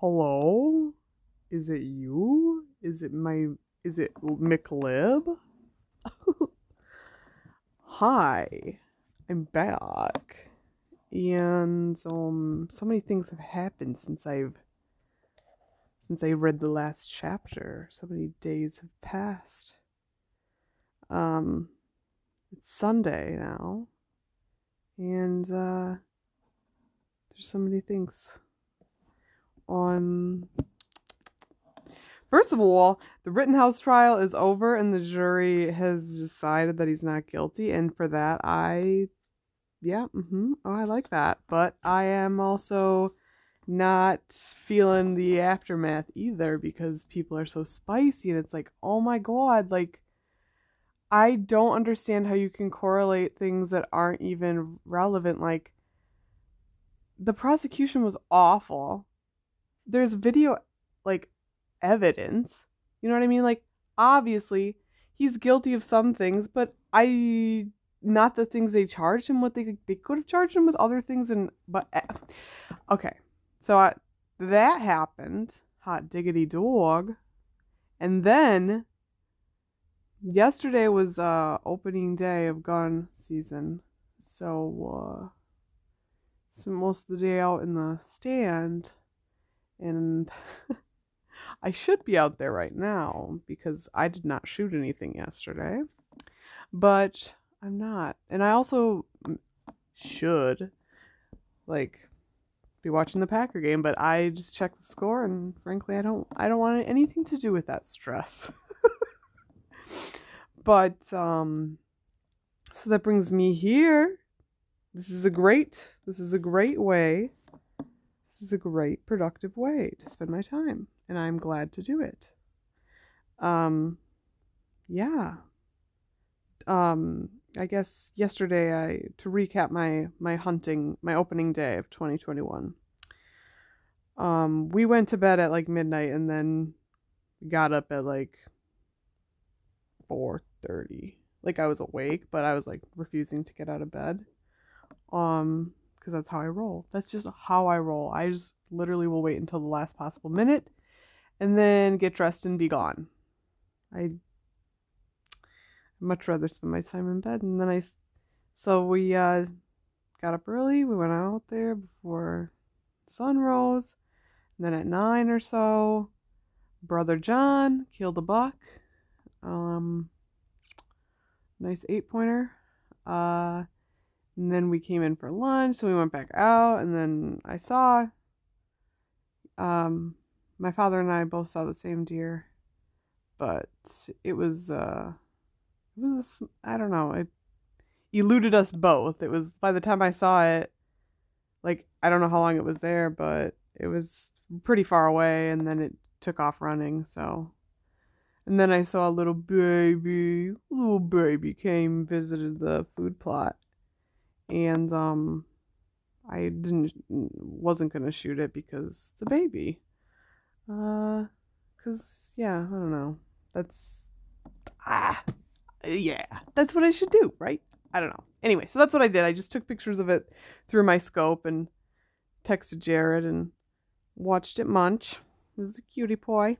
Hello? Is it you? Is it my. Is it McLib? Hi. I'm back. And, um, so many things have happened since I've. Since I read the last chapter. So many days have passed. Um, it's Sunday now. And, uh, there's so many things on First of all, the Rittenhouse trial is over and the jury has decided that he's not guilty and for that I yeah, mhm. Oh, I like that. But I am also not feeling the aftermath either because people are so spicy and it's like, "Oh my god, like I don't understand how you can correlate things that aren't even relevant like the prosecution was awful. There's video like evidence. You know what I mean? Like obviously he's guilty of some things, but I not the things they charged him with. They they could have charged him with other things and but eh, okay. So I, that happened. Hot diggity dog. And then yesterday was uh opening day of gun season. So uh spent most of the day out in the stand and I should be out there right now because I did not shoot anything yesterday. But I'm not. And I also should like be watching the Packer game, but I just checked the score and frankly I don't I don't want anything to do with that stress. but um so that brings me here. This is a great this is a great way. This is a great productive way to spend my time and I'm glad to do it. Um yeah. Um I guess yesterday I to recap my my hunting my opening day of 2021. Um we went to bed at like midnight and then got up at like 4:30. Like I was awake, but I was like refusing to get out of bed. Um cuz that's how I roll. That's just how I roll. I just literally will wait until the last possible minute and then get dressed and be gone. I much rather spend my time in bed. And then I, so we uh, got up early. We went out there before sun rose. And then at nine or so, brother John killed a buck. Um, nice eight pointer. Uh, and then we came in for lunch. So we went back out, and then I saw. Um, my father and I both saw the same deer, but it was uh it was I don't know, it eluded us both. It was by the time I saw it like I don't know how long it was there, but it was pretty far away and then it took off running, so and then I saw a little baby, little baby came visited the food plot. And um I didn't wasn't to shoot it because it's a baby. Uh, cause yeah, I don't know. That's ah, yeah, that's what I should do, right? I don't know. Anyway, so that's what I did. I just took pictures of it through my scope and texted Jared and watched it munch. It was a cutie pie.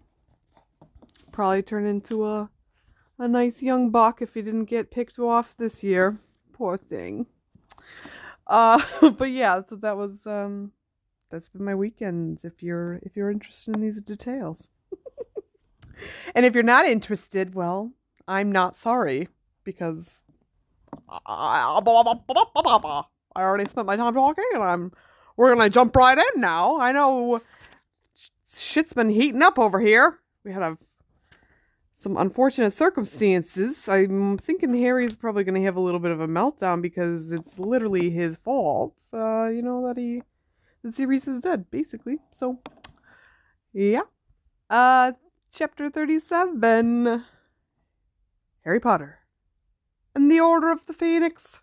Probably turn into a a nice young buck if he didn't get picked off this year. Poor thing. Uh, but yeah, so that was um that's been my weekends if you're if you're interested in these details. and if you're not interested, well, I'm not sorry because I, already spent my time talking and I'm we're to jump right in now. I know shit's been heating up over here. We had a some unfortunate circumstances. I'm thinking Harry's probably going to have a little bit of a meltdown because it's literally his fault. Uh, you know that he the series is dead, basically. So, yeah. Uh, chapter 37 Harry Potter and the Order of the Phoenix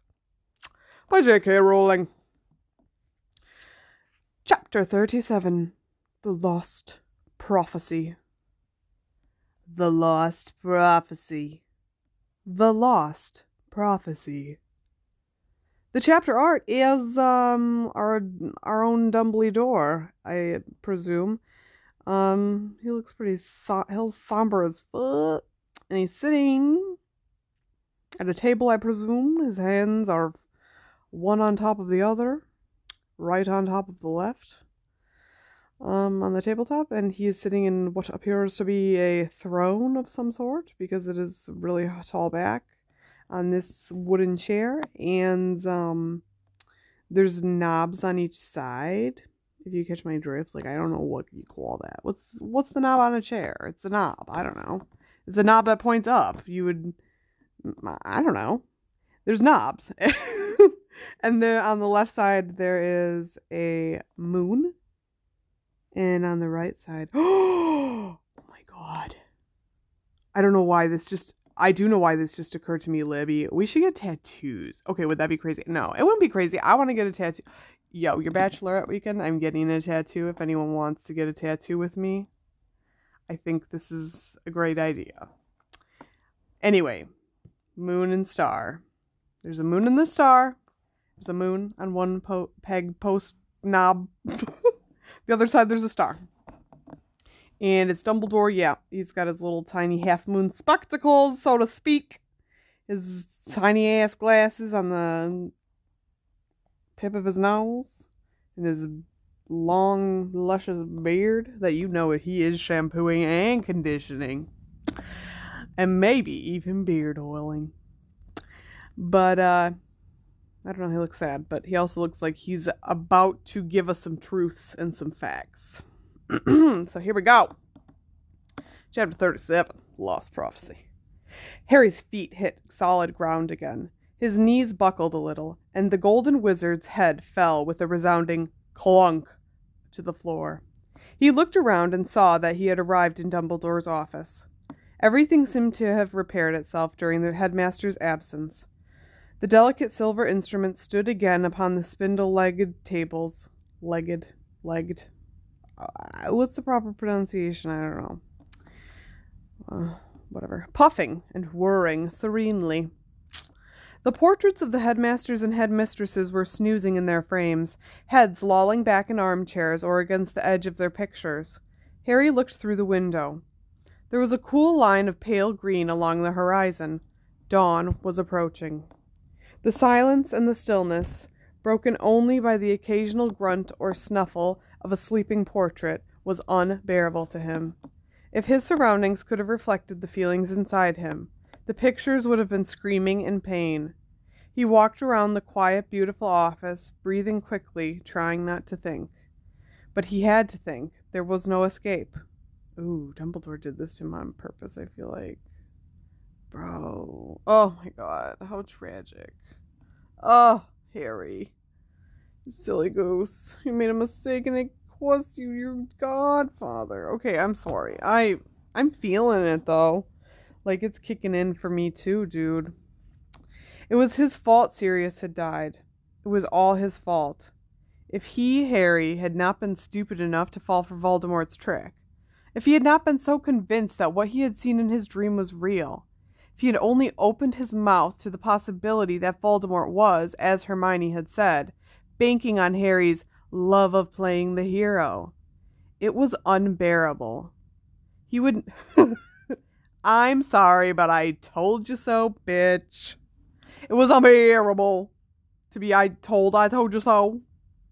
by J.K. Rowling. Chapter 37 The Lost Prophecy. The Lost Prophecy. The Lost Prophecy. The chapter art is um our our own Dumbledore, I presume. Um, he looks pretty so- he's somber as fuck, and he's sitting at a table, I presume. His hands are one on top of the other, right on top of the left, um, on the tabletop, and he is sitting in what appears to be a throne of some sort because it is really tall back on this wooden chair, and um, there's knobs on each side. If you catch my drift, like I don't know what you call that. What's what's the knob on a chair? It's a knob. I don't know. It's a knob that points up. You would, I don't know. There's knobs, and then on the left side there is a moon, and on the right side, oh my god. I don't know why this just I do know why this just occurred to me, Libby. We should get tattoos. Okay, would that be crazy? No, it wouldn't be crazy. I want to get a tattoo. Yo, your bachelorette weekend, I'm getting a tattoo. If anyone wants to get a tattoo with me, I think this is a great idea. Anyway, moon and star. There's a moon and the star. There's a moon on one po- peg post knob. the other side, there's a star. And it's Dumbledore, yeah. He's got his little tiny half moon spectacles, so to speak. His tiny ass glasses on the tip of his nose. And his long, luscious beard that you know he is shampooing and conditioning. And maybe even beard oiling. But, uh, I don't know, he looks sad, but he also looks like he's about to give us some truths and some facts. so here we go. Chapter 37 Lost Prophecy. Harry's feet hit solid ground again. His knees buckled a little, and the golden wizard's head fell with a resounding clunk to the floor. He looked around and saw that he had arrived in Dumbledore's office. Everything seemed to have repaired itself during the headmaster's absence. The delicate silver instruments stood again upon the spindle legged tables. Legged? Legged? Uh, what's the proper pronunciation? I don't know. Uh, whatever. Puffing and whirring serenely. The portraits of the headmasters and headmistresses were snoozing in their frames, heads lolling back in armchairs or against the edge of their pictures. Harry looked through the window. There was a cool line of pale green along the horizon. Dawn was approaching. The silence and the stillness, broken only by the occasional grunt or snuffle of a sleeping portrait, was unbearable to him. If his surroundings could have reflected the feelings inside him, the pictures would have been screaming in pain. He walked around the quiet, beautiful office, breathing quickly, trying not to think. But he had to think. There was no escape. Ooh, Dumbledore did this to him on purpose, I feel like. Bro. Oh my god, how tragic. Oh, Harry. You silly goose. You made a mistake and it cost you your godfather. Okay, I'm sorry. I I'm feeling it though. Like it's kicking in for me too, dude. It was his fault Sirius had died. It was all his fault. If he, Harry, had not been stupid enough to fall for Voldemort's trick, if he had not been so convinced that what he had seen in his dream was real, if he had only opened his mouth to the possibility that Voldemort was, as Hermione had said, banking on Harry's love of playing the hero, it was unbearable. He would. I'm sorry, but I told you so, bitch. It was unbearable to be I told I told you so.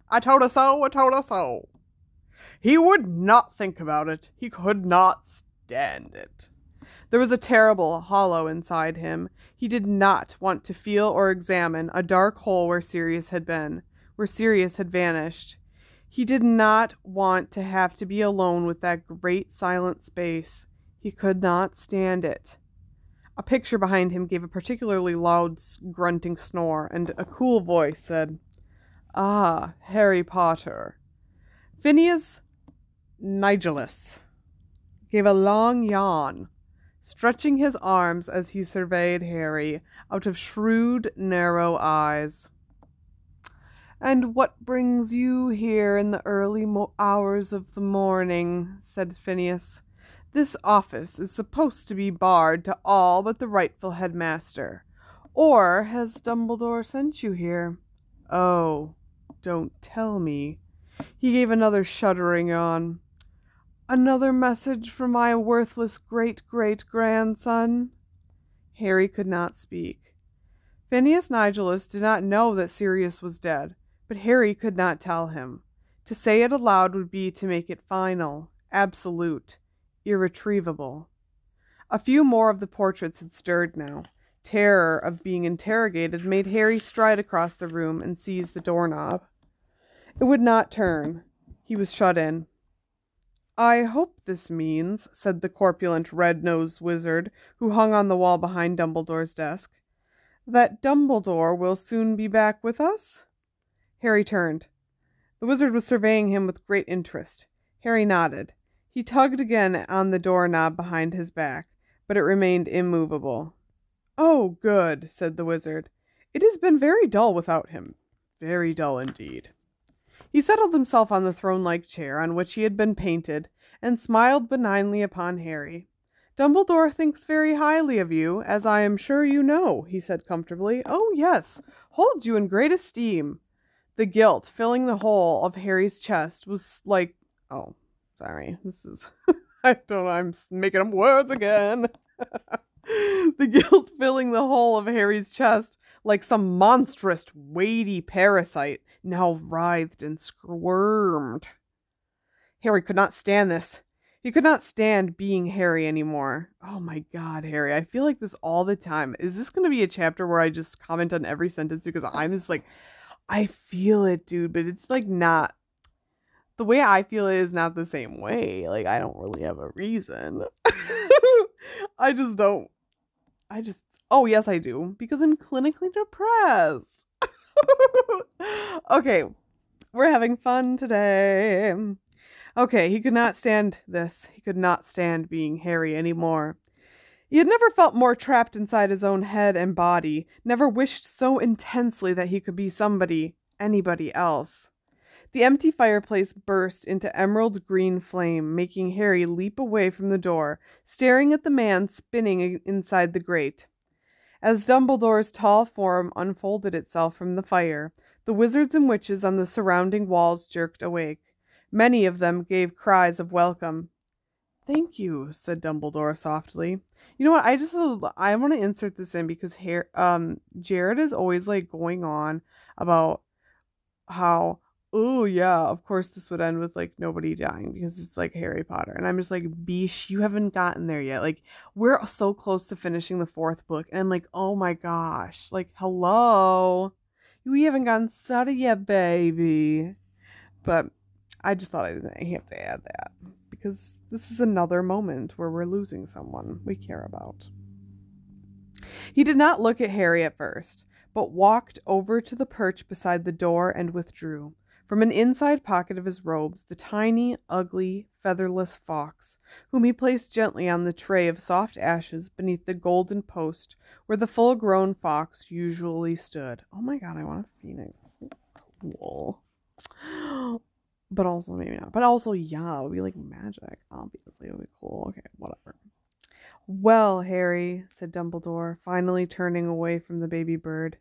I told her so, I told her so. He would not think about it. He could not stand it. There was a terrible hollow inside him. He did not want to feel or examine a dark hole where Sirius had been, where Sirius had vanished. He did not want to have to be alone with that great silent space. He could not stand it. A picture behind him gave a particularly loud grunting snore, and a cool voice said, Ah, Harry Potter. Phineas Nigellus gave a long yawn, stretching his arms as he surveyed Harry out of shrewd, narrow eyes. And what brings you here in the early mo- hours of the morning? said Phineas. This office is supposed to be barred to all but the rightful headmaster. Or has Dumbledore sent you here? Oh, don't tell me. He gave another shuddering yawn. Another message from my worthless great great grandson? Harry could not speak. Phineas Nigellus did not know that Sirius was dead, but Harry could not tell him. To say it aloud would be to make it final, absolute, irretrievable. A few more of the portraits had stirred now. Terror of being interrogated made Harry stride across the room and seize the doorknob. It would not turn. He was shut in. I hope this means, said the corpulent red nosed wizard who hung on the wall behind Dumbledore's desk, that Dumbledore will soon be back with us? Harry turned. The wizard was surveying him with great interest. Harry nodded. He tugged again on the door knob behind his back, but it remained immovable. Oh, good, said the wizard. It has been very dull without him. Very dull indeed. He settled himself on the throne like chair on which he had been painted, and smiled benignly upon Harry. Dumbledore thinks very highly of you, as I am sure you know, he said comfortably. Oh, yes, holds you in great esteem. The guilt filling the whole of Harry's chest was like. Oh, sorry. This is. I don't. I'm making up words again. the guilt filling the whole of Harry's chest like some monstrous, weighty parasite, now writhed and squirmed. Harry could not stand this. He could not stand being Harry anymore. Oh my god, Harry. I feel like this all the time. Is this going to be a chapter where I just comment on every sentence because I'm just like, I feel it, dude, but it's like not. The way I feel it is not the same way. Like, I don't really have a reason. I just don't. I just Oh, yes, I do, because I'm clinically depressed. okay, we're having fun today. Okay, he could not stand this. He could not stand being Harry anymore. He had never felt more trapped inside his own head and body, never wished so intensely that he could be somebody, anybody else. The empty fireplace burst into emerald green flame, making Harry leap away from the door, staring at the man spinning inside the grate. As Dumbledore's tall form unfolded itself from the fire, the wizards and witches on the surrounding walls jerked awake. Many of them gave cries of welcome. Thank you, said Dumbledore softly. You know what? I just I want to insert this in because here um Jared is always like going on about how oh yeah, of course this would end with like nobody dying because it's like Harry Potter. And I'm just like, Beesh, you haven't gotten there yet. Like we're so close to finishing the fourth book, and I'm like, oh my gosh, like hello, we haven't gotten started yet, baby. But I just thought I have to add that because this is another moment where we're losing someone we care about. He did not look at Harry at first, but walked over to the perch beside the door and withdrew. From an inside pocket of his robes, the tiny, ugly, featherless Fawkes, whom he placed gently on the tray of soft ashes beneath the golden post where the full grown Fawkes usually stood. Oh my god, I want a phoenix. Cool. But also, maybe not. But also, yeah, it would be like magic. Obviously, it would be cool. Okay, whatever. Well, Harry, said Dumbledore, finally turning away from the baby bird,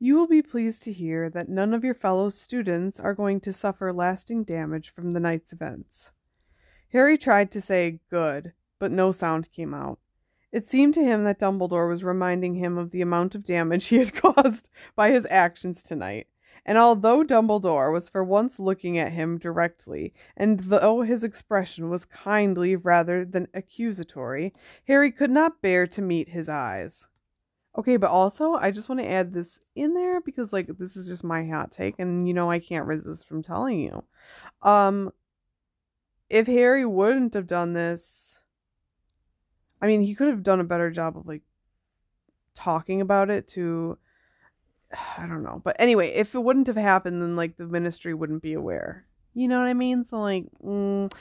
you will be pleased to hear that none of your fellow students are going to suffer lasting damage from the night's events. Harry tried to say good, but no sound came out. It seemed to him that Dumbledore was reminding him of the amount of damage he had caused by his actions tonight. And although Dumbledore was for once looking at him directly, and though his expression was kindly rather than accusatory, Harry could not bear to meet his eyes. Okay, but also I just want to add this in there because like this is just my hot take and you know I can't resist from telling you. Um if Harry wouldn't have done this I mean, he could have done a better job of like talking about it to I don't know. But anyway, if it wouldn't have happened then like the ministry wouldn't be aware. You know what I mean? So like mm,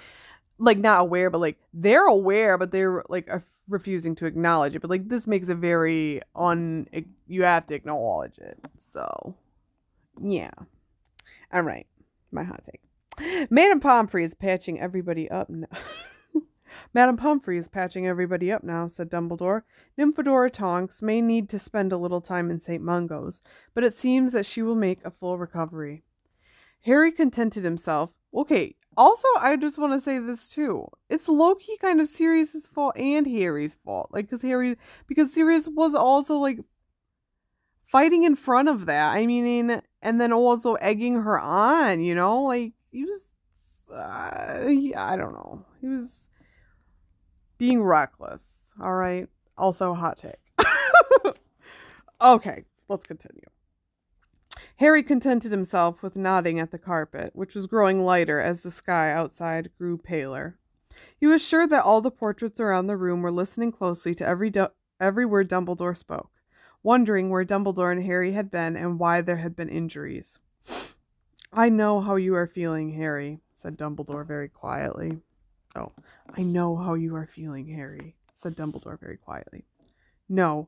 like not aware but like they're aware but they're like refusing to acknowledge it, but like this makes it very un. You have to acknowledge it. So, yeah. All right, my hot take. Madame Pomfrey is patching everybody up now. Madame Pomfrey is patching everybody up now, said Dumbledore. Nymphadora Tonks may need to spend a little time in St. Mungo's, but it seems that she will make a full recovery. Harry contented himself. Okay, Also, I just want to say this too. It's low key kind of Sirius's fault and Harry's fault. Like, because Harry, because Sirius was also like fighting in front of that. I mean, and then also egging her on. You know, like he was. Uh, I don't know. He was being reckless. All right. Also, hot take. okay, let's continue. Harry contented himself with nodding at the carpet, which was growing lighter as the sky outside grew paler. He was sure that all the portraits around the room were listening closely to every du- every word Dumbledore spoke, wondering where Dumbledore and Harry had been and why there had been injuries. I know how you are feeling, Harry, said Dumbledore very quietly. Oh, I know how you are feeling, Harry, said Dumbledore very quietly. No,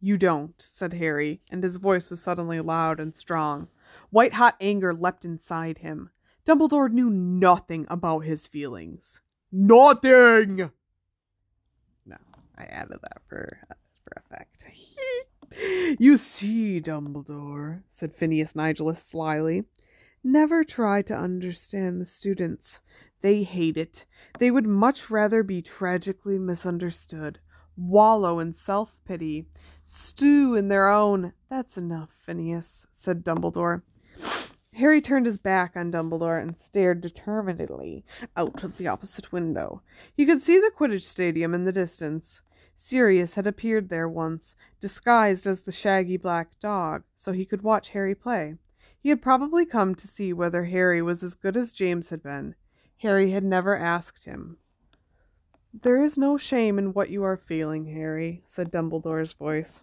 you don't, said Harry, and his voice was suddenly loud and strong. White hot anger leapt inside him. Dumbledore knew nothing about his feelings. Nothing! No, I added that for, uh, for effect. you see, Dumbledore, said Phineas Nigellus slyly, never try to understand the students. They hate it. They would much rather be tragically misunderstood, wallow in self pity, stew in their own. That's enough, Phineas, said Dumbledore. Harry turned his back on Dumbledore and stared determinedly out of the opposite window. He could see the Quidditch stadium in the distance. Sirius had appeared there once, disguised as the shaggy black dog, so he could watch Harry play. He had probably come to see whether Harry was as good as James had been. Harry had never asked him. There is no shame in what you are feeling, Harry, said Dumbledore's voice.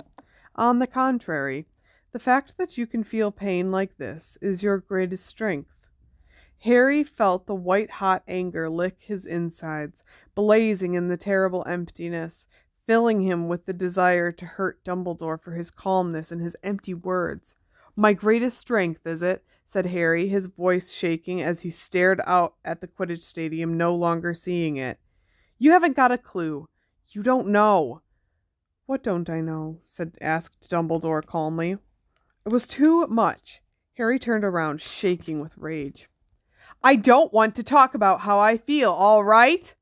On the contrary, the fact that you can feel pain like this is your greatest strength. Harry felt the white hot anger lick his insides, blazing in the terrible emptiness, filling him with the desire to hurt Dumbledore for his calmness and his empty words. My greatest strength, is it? said Harry, his voice shaking as he stared out at the Quidditch stadium, no longer seeing it. You haven't got a clue. You don't know. What don't I know? said asked Dumbledore calmly. It was too much. Harry turned around, shaking with rage. I don't want to talk about how I feel, all right?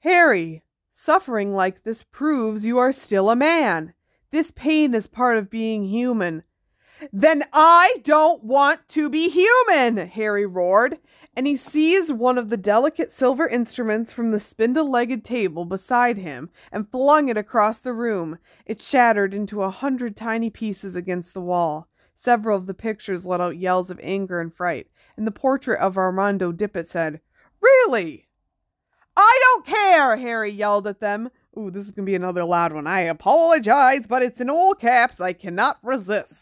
Harry, suffering like this proves you are still a man. This pain is part of being human. Then I don't want to be human, Harry roared, and he seized one of the delicate silver instruments from the spindle legged table beside him and flung it across the room. It shattered into a hundred tiny pieces against the wall. Several of the pictures let out yells of anger and fright, and the portrait of Armando Dippet said, Really? I don't care, Harry yelled at them. Ooh, this is going to be another loud one. I apologize, but it's in all caps. I cannot resist.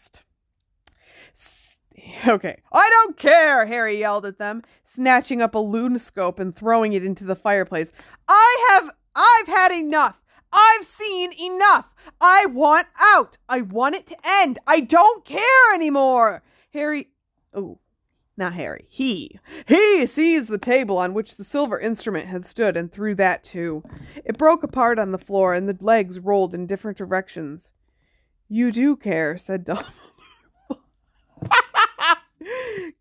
Okay. I don't care, Harry yelled at them, snatching up a lunascope and throwing it into the fireplace. I have I've had enough. I've seen enough. I want out. I want it to end. I don't care anymore. Harry Oh, not Harry. He. He seized the table on which the silver instrument had stood and threw that too. It broke apart on the floor and the legs rolled in different directions. You do care, said Dumbledore.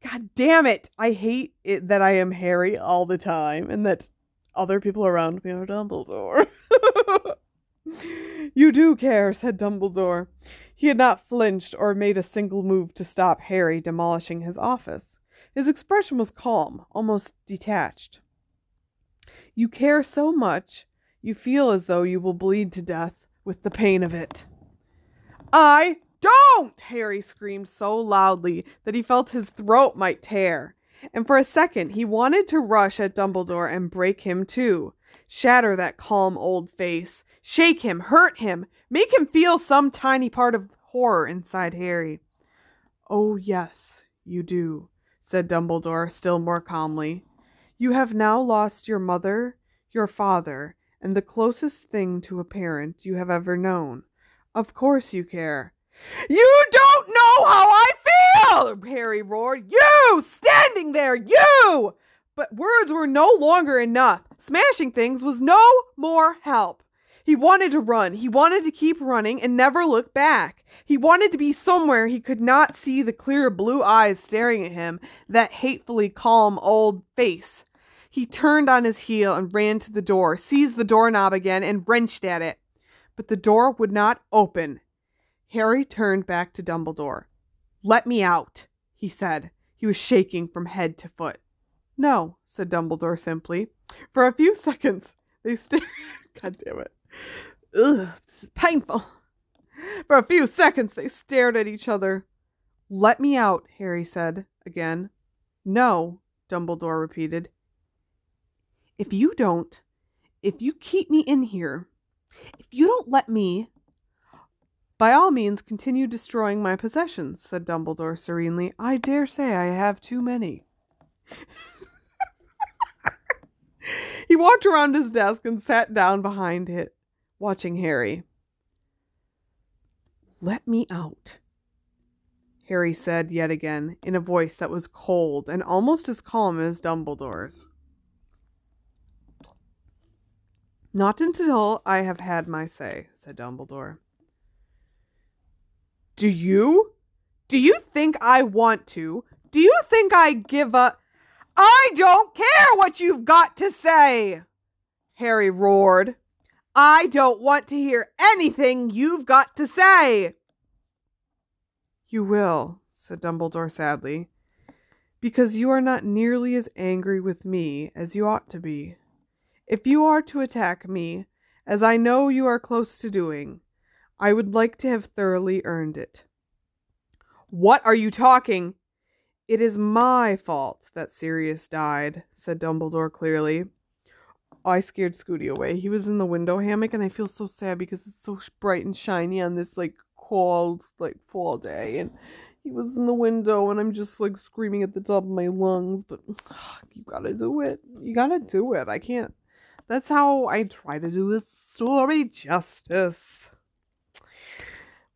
God damn it. I hate it that I am Harry all the time and that other people around me are Dumbledore. you do care, said Dumbledore. He had not flinched or made a single move to stop Harry demolishing his office. His expression was calm, almost detached. You care so much, you feel as though you will bleed to death with the pain of it. I don't! Harry screamed so loudly that he felt his throat might tear. And for a second he wanted to rush at Dumbledore and break him too. Shatter that calm old face. Shake him, hurt him, make him feel some tiny part of horror inside Harry. Oh, yes, you do, said Dumbledore still more calmly. You have now lost your mother, your father, and the closest thing to a parent you have ever known. Of course you care. You don't know how I feel! Harry roared. You! Standing there! You! But words were no longer enough. Smashing things was no more help. He wanted to run. He wanted to keep running and never look back. He wanted to be somewhere he could not see the clear blue eyes staring at him, that hatefully calm old face. He turned on his heel and ran to the door, seized the doorknob again, and wrenched at it. But the door would not open. Harry turned back to Dumbledore. Let me out, he said. He was shaking from head to foot. No, said Dumbledore simply. For a few seconds, they stared. God damn it. Ugh, this is painful. For a few seconds, they stared at each other. Let me out, Harry said again. No, Dumbledore repeated. If you don't, if you keep me in here, if you don't let me. By all means, continue destroying my possessions, said Dumbledore serenely. I dare say I have too many. he walked around his desk and sat down behind it, watching Harry. Let me out, Harry said yet again, in a voice that was cold and almost as calm as Dumbledore's. Not until I have had my say, said Dumbledore. Do you? Do you think I want to? Do you think I give up? I don't care what you've got to say! Harry roared. I don't want to hear anything you've got to say. You will, said Dumbledore sadly, because you are not nearly as angry with me as you ought to be. If you are to attack me, as I know you are close to doing, I would like to have thoroughly earned it. What are you talking? It is my fault that Sirius died, said Dumbledore clearly. I scared Scooty away. He was in the window hammock, and I feel so sad because it's so bright and shiny on this like cold like fall day, and he was in the window, and I'm just like screaming at the top of my lungs. But you gotta do it. You gotta do it. I can't. That's how I try to do a story justice.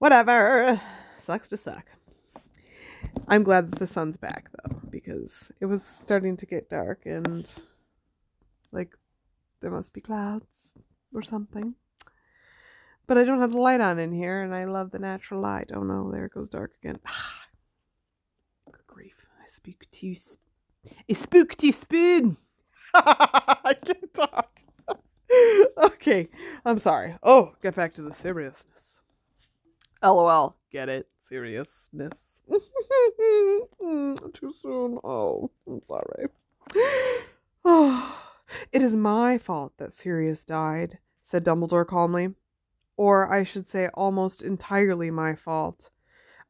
Whatever. Sucks to suck. I'm glad that the sun's back though, because it was starting to get dark and like there must be clouds or something. But I don't have the light on in here and I love the natural light. Oh no, there it goes dark again. Good grief. I spook too sp- I spook too spoon. I can't talk. okay, I'm sorry. Oh, get back to the seriousness. LOL. Get it? Seriousness. Too soon. Oh, I'm sorry. Oh, it is my fault that Sirius died, said Dumbledore calmly. Or I should say, almost entirely my fault.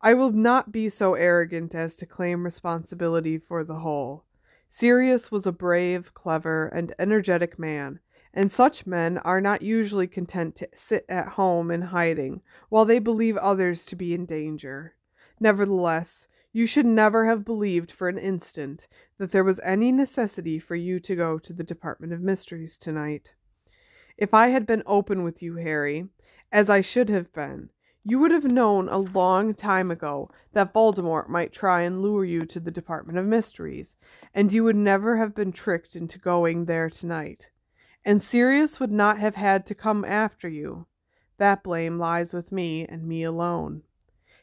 I will not be so arrogant as to claim responsibility for the whole. Sirius was a brave, clever, and energetic man, and such men are not usually content to sit at home in hiding while they believe others to be in danger. Nevertheless, you should never have believed for an instant that there was any necessity for you to go to the Department of Mysteries tonight. If I had been open with you, Harry, as I should have been, you would have known a long time ago that Voldemort might try and lure you to the Department of Mysteries, and you would never have been tricked into going there tonight and Sirius would not have had to come after you. That blame lies with me, and me alone.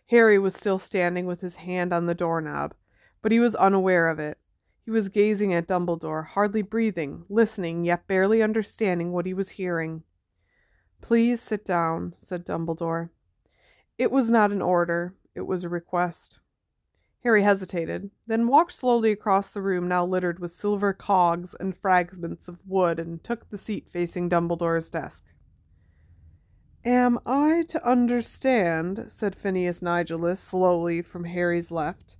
Harry was still standing with his hand on the doorknob, but he was unaware of it. He was gazing at Dumbledore, hardly breathing, listening, yet barely understanding what he was hearing. Please sit down, said Dumbledore. It was not an order, it was a request. Harry hesitated, then walked slowly across the room now littered with silver cogs and fragments of wood and took the seat facing Dumbledore's desk. Am I to understand, said Phineas Nigellus slowly from Harry's left,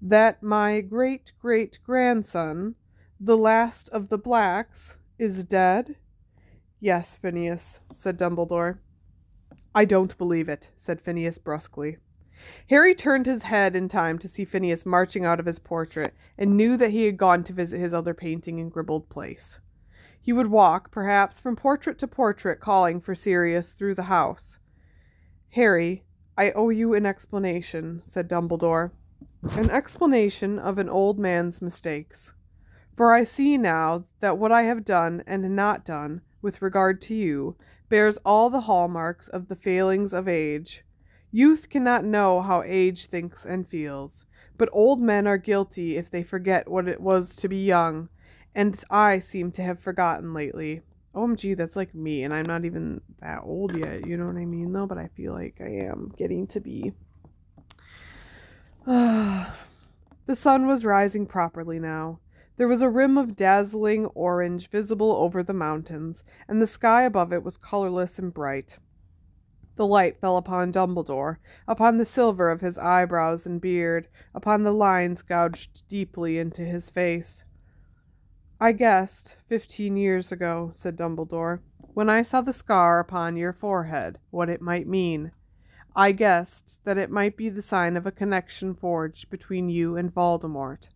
that my great great grandson, the last of the Blacks, is dead? Yes, Phineas, said Dumbledore. I don't believe it, said Phineas brusquely. Harry turned his head in time to see Phineas marching out of his portrait, and knew that he had gone to visit his other painting in Grimmauld Place. He would walk, perhaps, from portrait to portrait, calling for Sirius through the house. Harry, I owe you an explanation, said Dumbledore. An explanation of an old man's mistakes. For I see now that what I have done and not done, with regard to you, bears all the hallmarks of the failings of age. Youth cannot know how age thinks and feels, but old men are guilty if they forget what it was to be young, and I seem to have forgotten lately. OMG, that's like me, and I'm not even that old yet, you know what I mean, though? But I feel like I am getting to be. the sun was rising properly now. There was a rim of dazzling orange visible over the mountains, and the sky above it was colorless and bright. The light fell upon Dumbledore, upon the silver of his eyebrows and beard, upon the lines gouged deeply into his face. I guessed, fifteen years ago, said Dumbledore, when I saw the scar upon your forehead, what it might mean. I guessed that it might be the sign of a connection forged between you and Voldemort.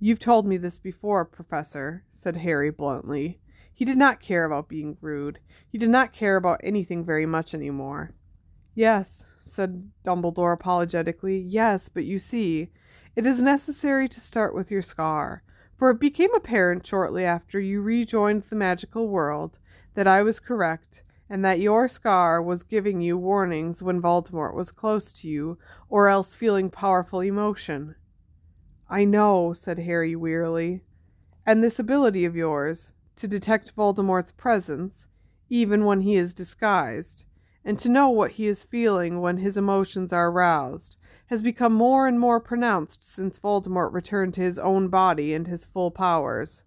You've told me this before, Professor, said Harry bluntly. He did not care about being rude. He did not care about anything very much any more. Yes, said Dumbledore apologetically. Yes, but you see, it is necessary to start with your scar, for it became apparent shortly after you rejoined the magical world that I was correct, and that your scar was giving you warnings when Voldemort was close to you, or else feeling powerful emotion. I know, said Harry wearily. And this ability of yours, to detect Voldemort's presence, even when he is disguised, and to know what he is feeling when his emotions are aroused, has become more and more pronounced since Voldemort returned to his own body and his full powers.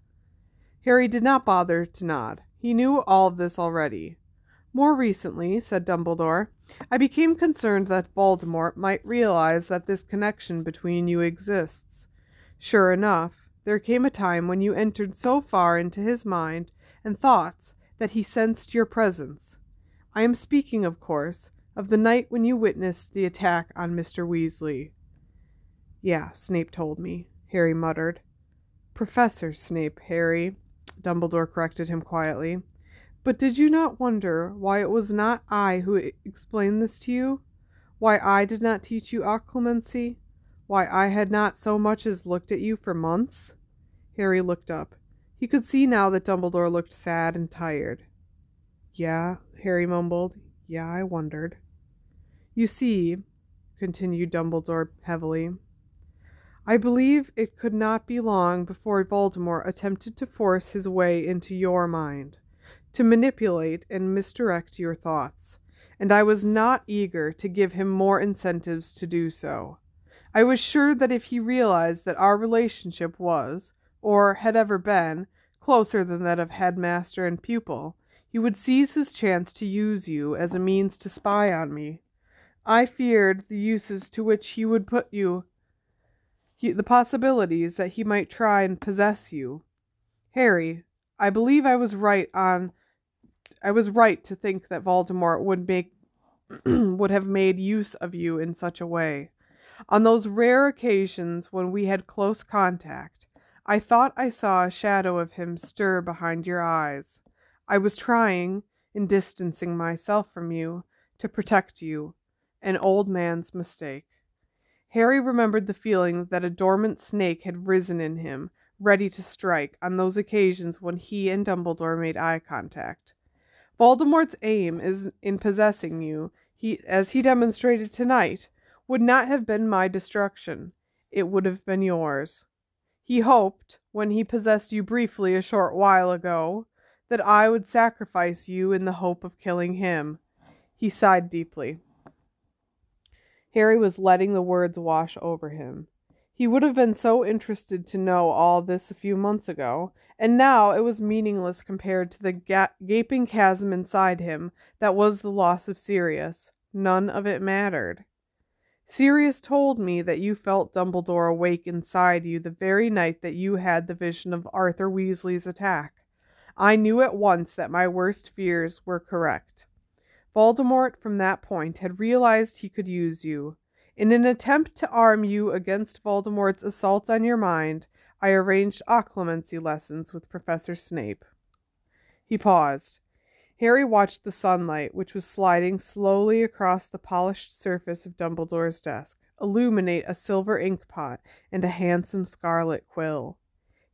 Harry did not bother to nod. He knew all this already. More recently, said Dumbledore, I became concerned that Voldemort might realize that this connection between you exists. Sure enough, there came a time when you entered so far into his mind and thoughts that he sensed your presence. I am speaking, of course, of the night when you witnessed the attack on Mr. Weasley. Yeah, Snape told me, Harry muttered. Professor Snape, Harry, Dumbledore corrected him quietly. But did you not wonder why it was not I who explained this to you? Why I did not teach you occlumency? Why I had not so much as looked at you for months? Harry looked up. He could see now that Dumbledore looked sad and tired. Yeah, Harry mumbled. Yeah, I wondered. You see, continued Dumbledore heavily, I believe it could not be long before Voldemort attempted to force his way into your mind, to manipulate and misdirect your thoughts, and I was not eager to give him more incentives to do so. I was sure that if he realized that our relationship was, or had ever been, closer than that of headmaster and pupil, he would seize his chance to use you as a means to spy on me. I feared the uses to which he would put you, he, the possibilities that he might try and possess you. Harry, I believe I was right on. I was right to think that Voldemort would make would have made use of you in such a way. On those rare occasions when we had close contact, I thought I saw a shadow of him stir behind your eyes. I was trying, in distancing myself from you, to protect you. An old man's mistake. Harry remembered the feeling that a dormant snake had risen in him, ready to strike, on those occasions when he and Dumbledore made eye contact. Voldemort's aim is in possessing you, he, as he demonstrated tonight, would not have been my destruction, it would have been yours. He hoped, when he possessed you briefly a short while ago, that I would sacrifice you in the hope of killing him. He sighed deeply. Harry was letting the words wash over him. He would have been so interested to know all this a few months ago, and now it was meaningless compared to the ga- gaping chasm inside him that was the loss of Sirius. None of it mattered. Sirius told me that you felt Dumbledore awake inside you the very night that you had the vision of Arthur Weasley's attack. I knew at once that my worst fears were correct. Voldemort from that point had realized he could use you. In an attempt to arm you against Voldemort's assault on your mind, I arranged occlumency lessons with Professor Snape. He paused. Harry watched the sunlight, which was sliding slowly across the polished surface of Dumbledore's desk, illuminate a silver inkpot and a handsome scarlet quill.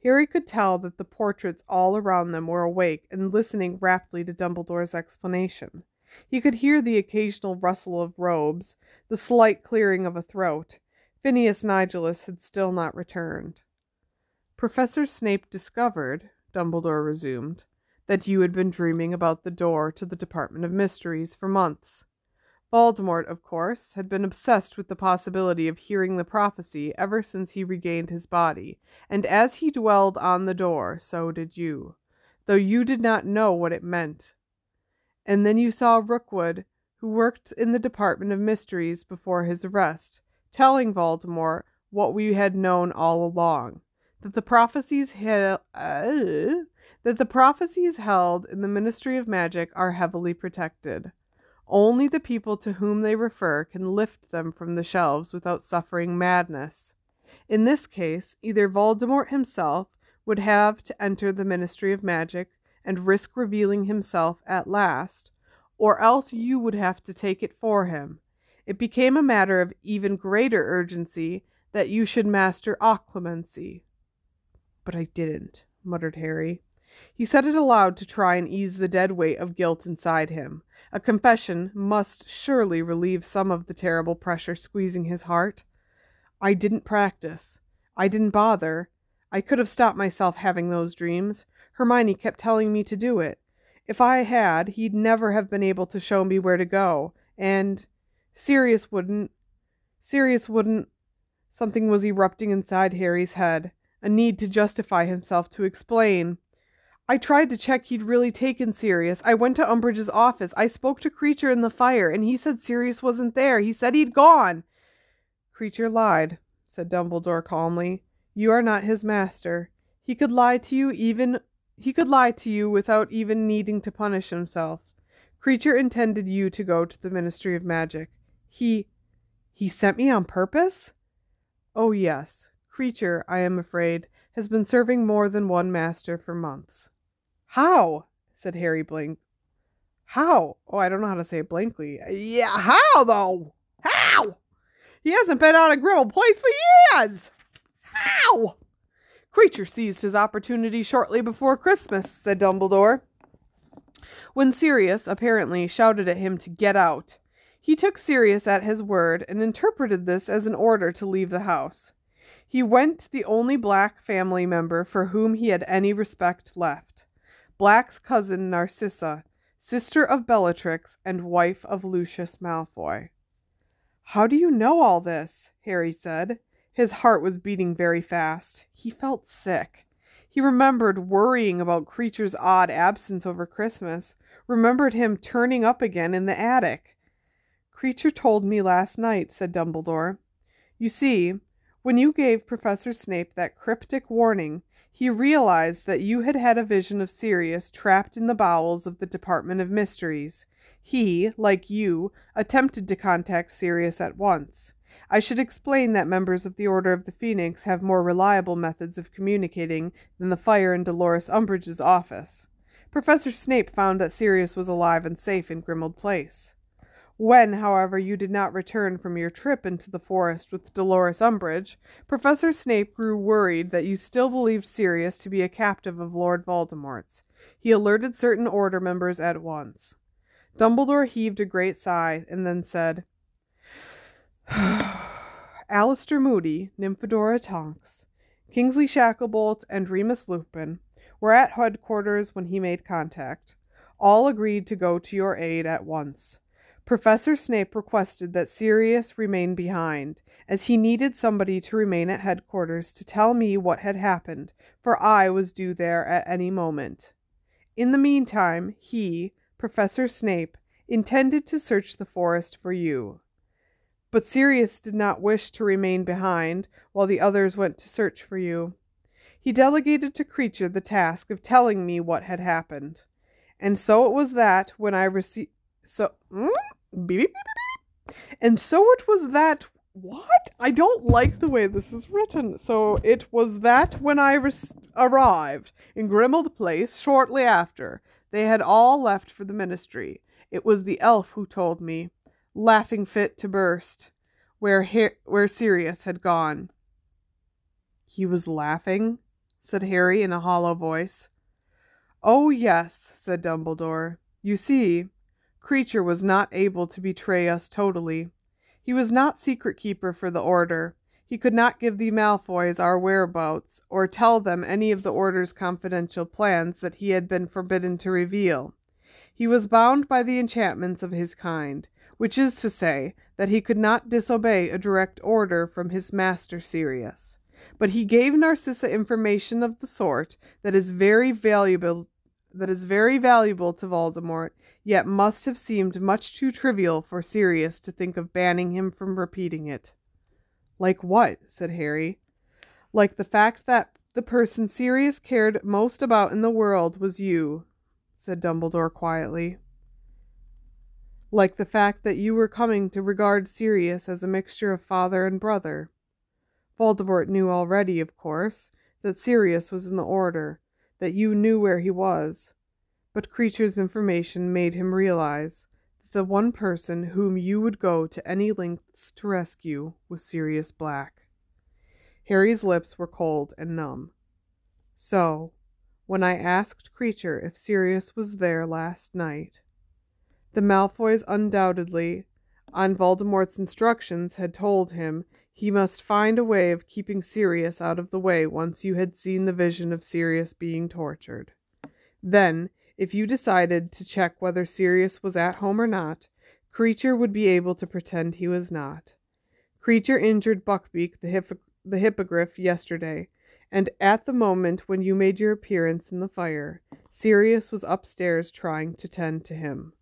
Harry could tell that the portraits all around them were awake and listening raptly to Dumbledore's explanation. He could hear the occasional rustle of robes, the slight clearing of a throat. Phineas Nigellus had still not returned. Professor Snape discovered, Dumbledore resumed, that you had been dreaming about the door to the Department of Mysteries for months. Voldemort, of course, had been obsessed with the possibility of hearing the prophecy ever since he regained his body, and as he dwelled on the door, so did you, though you did not know what it meant. And then you saw Rookwood, who worked in the Department of Mysteries before his arrest, telling Voldemort what we had known all along, that the prophecies had, uh, that the prophecies held in the Ministry of Magic are heavily protected. Only the people to whom they refer can lift them from the shelves without suffering madness. In this case, either Voldemort himself would have to enter the Ministry of Magic and risk revealing himself at last, or else you would have to take it for him. It became a matter of even greater urgency that you should master occlumency. But I didn't, muttered Harry. He said it aloud to try and ease the dead weight of guilt inside him. A confession must surely relieve some of the terrible pressure squeezing his heart. I didn't practice. I didn't bother. I could have stopped myself having those dreams. Hermione kept telling me to do it. If I had, he'd never have been able to show me where to go. And Sirius wouldn't. Sirius wouldn't. Something was erupting inside Harry's head. A need to justify himself, to explain. I tried to check he'd really taken Sirius. I went to Umbridge's office. I spoke to Kreacher in the fire, and he said Sirius wasn't there. He said he'd gone. Kreacher lied, said Dumbledore calmly. You are not his master. He could lie to you even he could lie to you without even needing to punish himself. Kreacher intended you to go to the Ministry of Magic. He he sent me on purpose? Oh yes. Kreacher, I am afraid, has been serving more than one master for months. How? said Harry blank. How? Oh, I don't know how to say it blankly. Yeah, how though? How? He hasn't been out of Grimmauld Place for years. How? Kreacher seized his opportunity shortly before Christmas, said Dumbledore. When Sirius, apparently, shouted at him to get out, he took Sirius at his word and interpreted this as an order to leave the house. He went the only black family member for whom he had any respect left. Black's cousin Narcissa, sister of Bellatrix and wife of Lucius Malfoy. How do you know all this? Harry said. His heart was beating very fast. He felt sick. He remembered worrying about Kreacher's odd absence over Christmas, remembered him turning up again in the attic. Kreacher told me last night, said Dumbledore. You see, when you gave Professor Snape that cryptic warning, he realized that you had had a vision of Sirius trapped in the bowels of the Department of Mysteries. He, like you, attempted to contact Sirius at once. I should explain that members of the Order of the Phoenix have more reliable methods of communicating than the fire in Dolores Umbridge's office. Professor Snape found that Sirius was alive and safe in Grimmauld Place. When, however, you did not return from your trip into the forest with Dolores Umbridge, Professor Snape grew worried that you still believed Sirius to be a captive of Lord Voldemort's. He alerted certain Order members at once. Dumbledore heaved a great sigh and then said, Alastor Moody, Nymphadora Tonks, Kingsley Shacklebolt, and Remus Lupin were at headquarters when he made contact. All agreed to go to your aid at once. Professor Snape requested that Sirius remain behind, as he needed somebody to remain at headquarters to tell me what had happened, for I was due there at any moment. In the meantime, he, Professor Snape, intended to search the forest for you. But Sirius did not wish to remain behind while the others went to search for you. He delegated to Kreacher the task of telling me what had happened. And so it was that when I received so mm? Beep, beep, and so it was that. What? I don't like the way this is written. So it was that when I res- arrived in Grimmauld Place shortly after, they had all left for the ministry. It was the elf who told me, laughing fit to burst, where Har- where Sirius had gone. He was laughing, said Harry in a hollow voice. Oh yes, said Dumbledore. You see, Kreacher was not able to betray us totally. He was not secret keeper for the Order. He could not give the Malfoys our whereabouts, or tell them any of the Order's confidential plans that he had been forbidden to reveal. He was bound by the enchantments of his kind, which is to say, that he could not disobey a direct order from his master Sirius. But he gave Narcissa information of the sort that is very valuable that is very valuable to Voldemort, yet must have seemed much too trivial for Sirius to think of banning him from repeating it. Like what? said Harry. Like the fact that the person Sirius cared most about in the world was you, said Dumbledore quietly. Like the fact that you were coming to regard Sirius as a mixture of father and brother. Voldemort knew already, of course, that Sirius was in the Order, that you knew where he was. But Kreacher's information made him realize that the one person whom you would go to any lengths to rescue was Sirius Black. Harry's lips were cold and numb. So, when I asked Kreacher if Sirius was there last night. The Malfoys undoubtedly, on Voldemort's instructions, had told him he must find a way of keeping Sirius out of the way once you had seen the vision of Sirius being tortured. Then, if you decided to check whether Sirius was at home or not, Kreacher would be able to pretend he was not. Kreacher injured Buckbeak the, hippo- the hippogriff yesterday, and at the moment when you made your appearance in the fire, Sirius was upstairs trying to tend to him.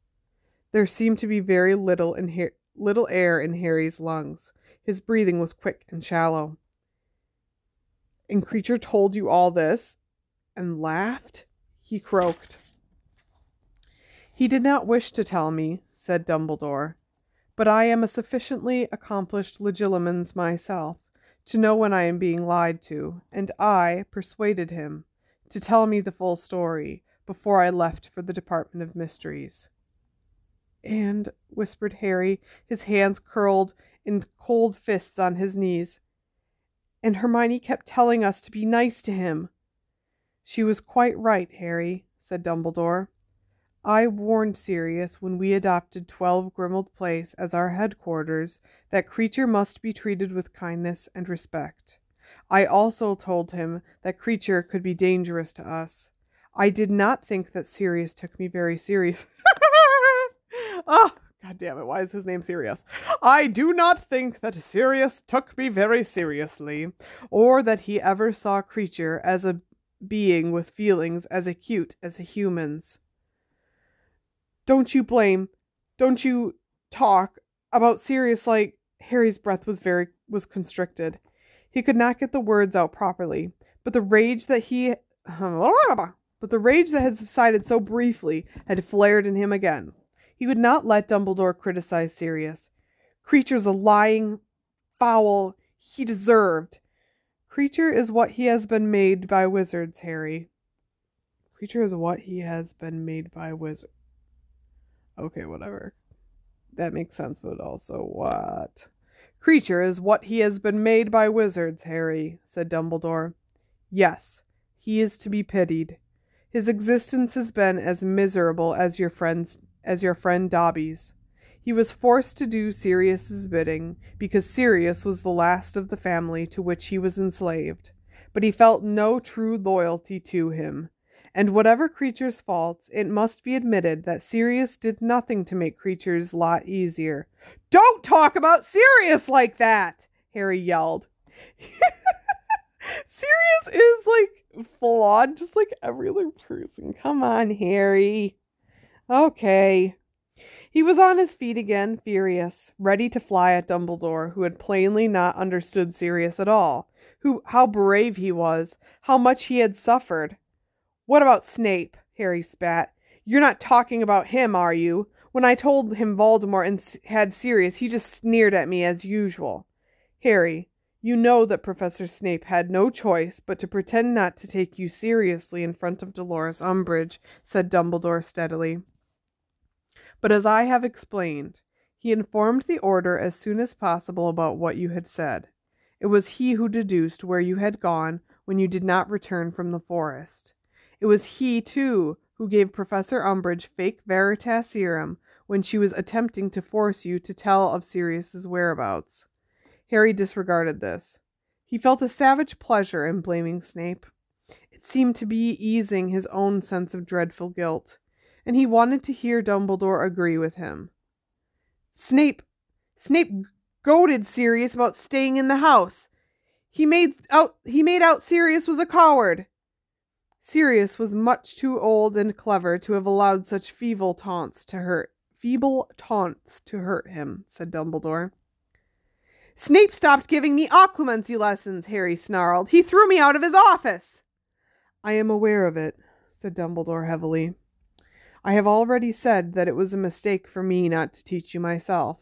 There seemed to be very little, in little air in Harry's lungs. His breathing was quick and shallow. And Kreacher told you all this and laughed? He croaked. He did not wish to tell me, said Dumbledore, but I am a sufficiently accomplished legilimens myself to know when I am being lied to, and I persuaded him to tell me the full story before I left for the Department of Mysteries. And, whispered Harry, his hands curled in cold fists on his knees, and Hermione kept telling us to be nice to him. She was quite right, Harry, said Dumbledore. I warned Sirius when we adopted 12 Grimmauld Place as our headquarters that Kreacher must be treated with kindness and respect. I also told him that Kreacher could be dangerous to us. I did not think that Sirius took me very seriously. oh, ah, God damn it, why is his name Sirius? I do not think that Sirius took me very seriously, or that he ever saw Kreacher as a being with feelings as acute as a human's. Don't you blame, don't you talk about Sirius like Harry's breath was very was constricted. He could not get the words out properly, but the rage that he but the rage that had subsided so briefly had flared in him again. He would not let Dumbledore criticize Sirius. Kreacher's a lying foul he deserved. Kreacher is what he has been made by wizards, Harry. Kreacher is what he has been made by wizards. Okay, whatever. That makes sense, but also what? Kreacher is what he has been made by wizards, Harry, said Dumbledore. Yes, he is to be pitied. His existence has been as miserable as your friend's as your friend Dobby's. He was forced to do Sirius's bidding because Sirius was the last of the family to which he was enslaved, but he felt no true loyalty to him, and whatever Kreacher's faults, it must be admitted that Sirius did nothing to make Kreacher's lot easier. Don't talk about Sirius like that! Harry yelled. Sirius is like flawed, just like every other person. Come on, Harry. Okay. He was on his feet again, furious, ready to fly at Dumbledore, who had plainly not understood Sirius at all. Who how brave he was, how much he had suffered. What about Snape? Harry spat. You're not talking about him, are you? When I told him Voldemort and had Sirius, he just sneered at me as usual. Harry, you know that Professor Snape had no choice but to pretend not to take you seriously in front of Dolores Umbridge, said Dumbledore steadily. But as I have explained, he informed the Order as soon as possible about what you had said. It was he who deduced where you had gone when you did not return from the forest. It was he, too, who gave Professor Umbridge fake Veritaserum when she was attempting to force you to tell of Sirius's whereabouts. Harry disregarded this. He felt a savage pleasure in blaming Snape. It seemed to be easing his own sense of dreadful guilt, and he wanted to hear Dumbledore agree with him. Snape Snape goaded Sirius about staying in the house. He made out he made out Sirius was a coward. Sirius was much too old and clever to have allowed such feeble taunts to hurt feeble taunts to hurt him, said Dumbledore. Snape stopped giving me occlumency lessons, Harry snarled. He threw me out of his office. I am aware of it, said Dumbledore heavily. I have already said that it was a mistake for me not to teach you myself,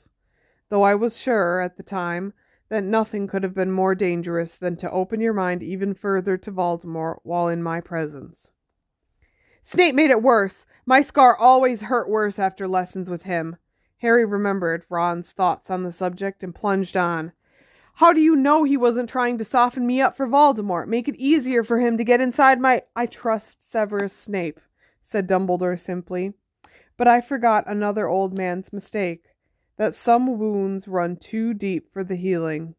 though I was sure, at the time, that nothing could have been more dangerous than to open your mind even further to Voldemort while in my presence. Snape made it worse. My scar always hurt worse after lessons with him. Harry remembered Ron's thoughts on the subject and plunged on. How do you know he wasn't trying to soften me up for Voldemort, make it easier for him to get inside my. I trust Severus Snape, said Dumbledore simply. But I forgot another old man's mistake that some wounds run too deep for the healing.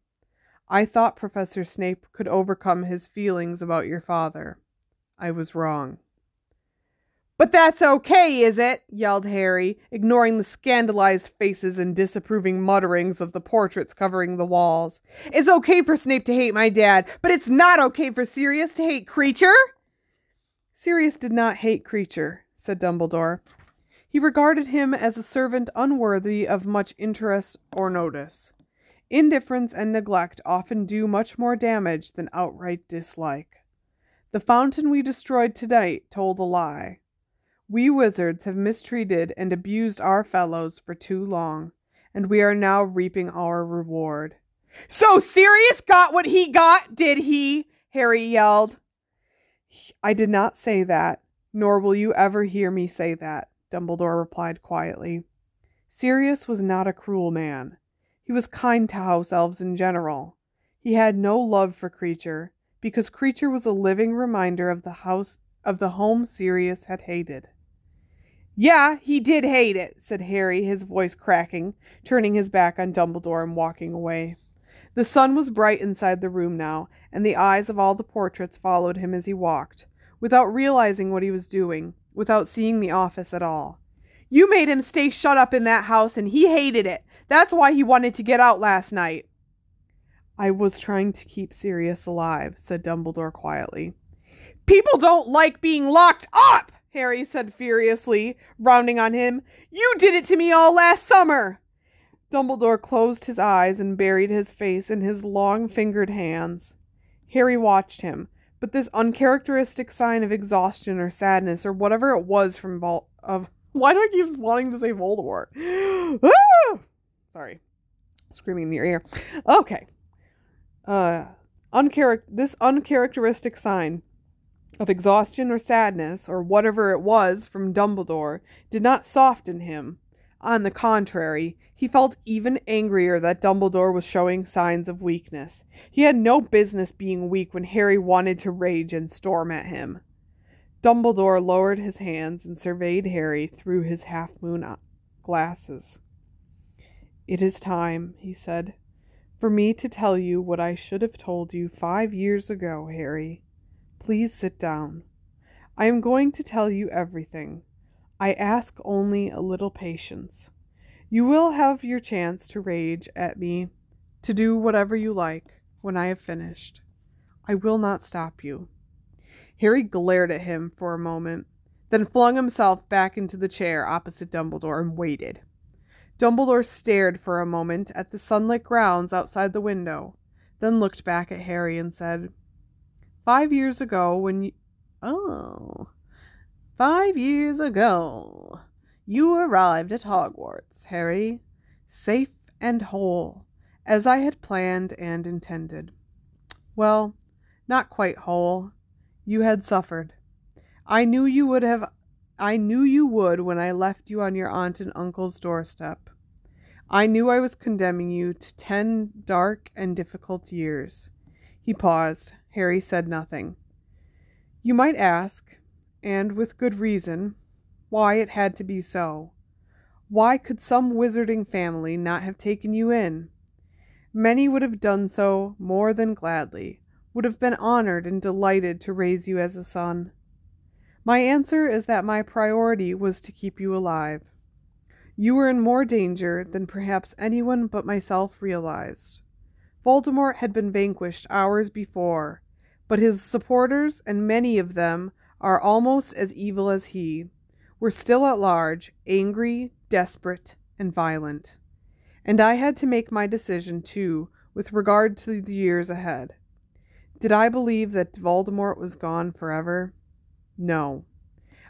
I thought Professor Snape could overcome his feelings about your father. I was wrong. But that's okay, is it? yelled Harry, ignoring the scandalized faces and disapproving mutterings of the portraits covering the walls. It's okay for Snape to hate my dad, but it's not okay for Sirius to hate Kreacher. Sirius did not hate Kreacher, said Dumbledore. He regarded him as a servant unworthy of much interest or notice. Indifference and neglect often do much more damage than outright dislike. The fountain we destroyed tonight told a lie. We wizards have mistreated and abused our fellows for too long, and we are now reaping our reward. So Sirius got what he got, did he? Harry yelled. I did not say that, nor will you ever hear me say that. Dumbledore replied quietly. Sirius was not a cruel man. He was kind to house elves in general. He had no love for Kreacher, because Kreacher was a living reminder of the house of the home Sirius had hated. Yeah, he did hate it, said Harry, his voice cracking, turning his back on Dumbledore and walking away. The sun was bright inside the room now, and the eyes of all the portraits followed him as he walked, without realizing what he was doing without seeing the office at all. You made him stay shut up in that house and he hated it. That's why he wanted to get out last night. I was trying to keep Sirius alive, said Dumbledore quietly. People don't like being locked up, Harry said furiously, rounding on him. You did it to me all last summer. Dumbledore closed his eyes and buried his face in his long fingered hands. Harry watched him, but this uncharacteristic sign of exhaustion or sadness or whatever it was from Vol of why do I keep wanting to say Voldemort? ah! Sorry, screaming in your ear. Okay, uh, uncharac- this uncharacteristic sign of exhaustion or sadness or whatever it was from Dumbledore did not soften him. On the contrary, he felt even angrier that Dumbledore was showing signs of weakness. He had no business being weak when Harry wanted to rage and storm at him. Dumbledore lowered his hands and surveyed Harry through his half moon glasses. It is time, he said, for me to tell you what I should have told you five years ago, Harry. Please sit down. I am going to tell you everything. I ask only a little patience. You will have your chance to rage at me, to do whatever you like, when I have finished. I will not stop you. Harry glared at him for a moment, then flung himself back into the chair opposite Dumbledore and waited. Dumbledore stared for a moment at the sunlit grounds outside the window, then looked back at Harry and said, Five years ago, when you. Oh. Five years ago, you arrived at Hogwarts, Harry, safe and whole, as I had planned and intended. Well, not quite whole. You had suffered. I knew you would have I knew you would when I left you on your aunt and uncle's doorstep. I knew I was condemning you to ten dark and difficult years. He paused. Harry said nothing. You might ask, and with good reason, why it had to be so. Why could some wizarding family not have taken you in? Many would have done so more than gladly, would have been honored and delighted to raise you as a son. My answer is that my priority was to keep you alive. You were in more danger than perhaps anyone but myself realized. Voldemort had been vanquished hours before, but his supporters, and many of them are almost as evil as he, were still at large, angry, desperate, and violent. And I had to make my decision, too, with regard to the years ahead. Did I believe that Voldemort was gone forever? No.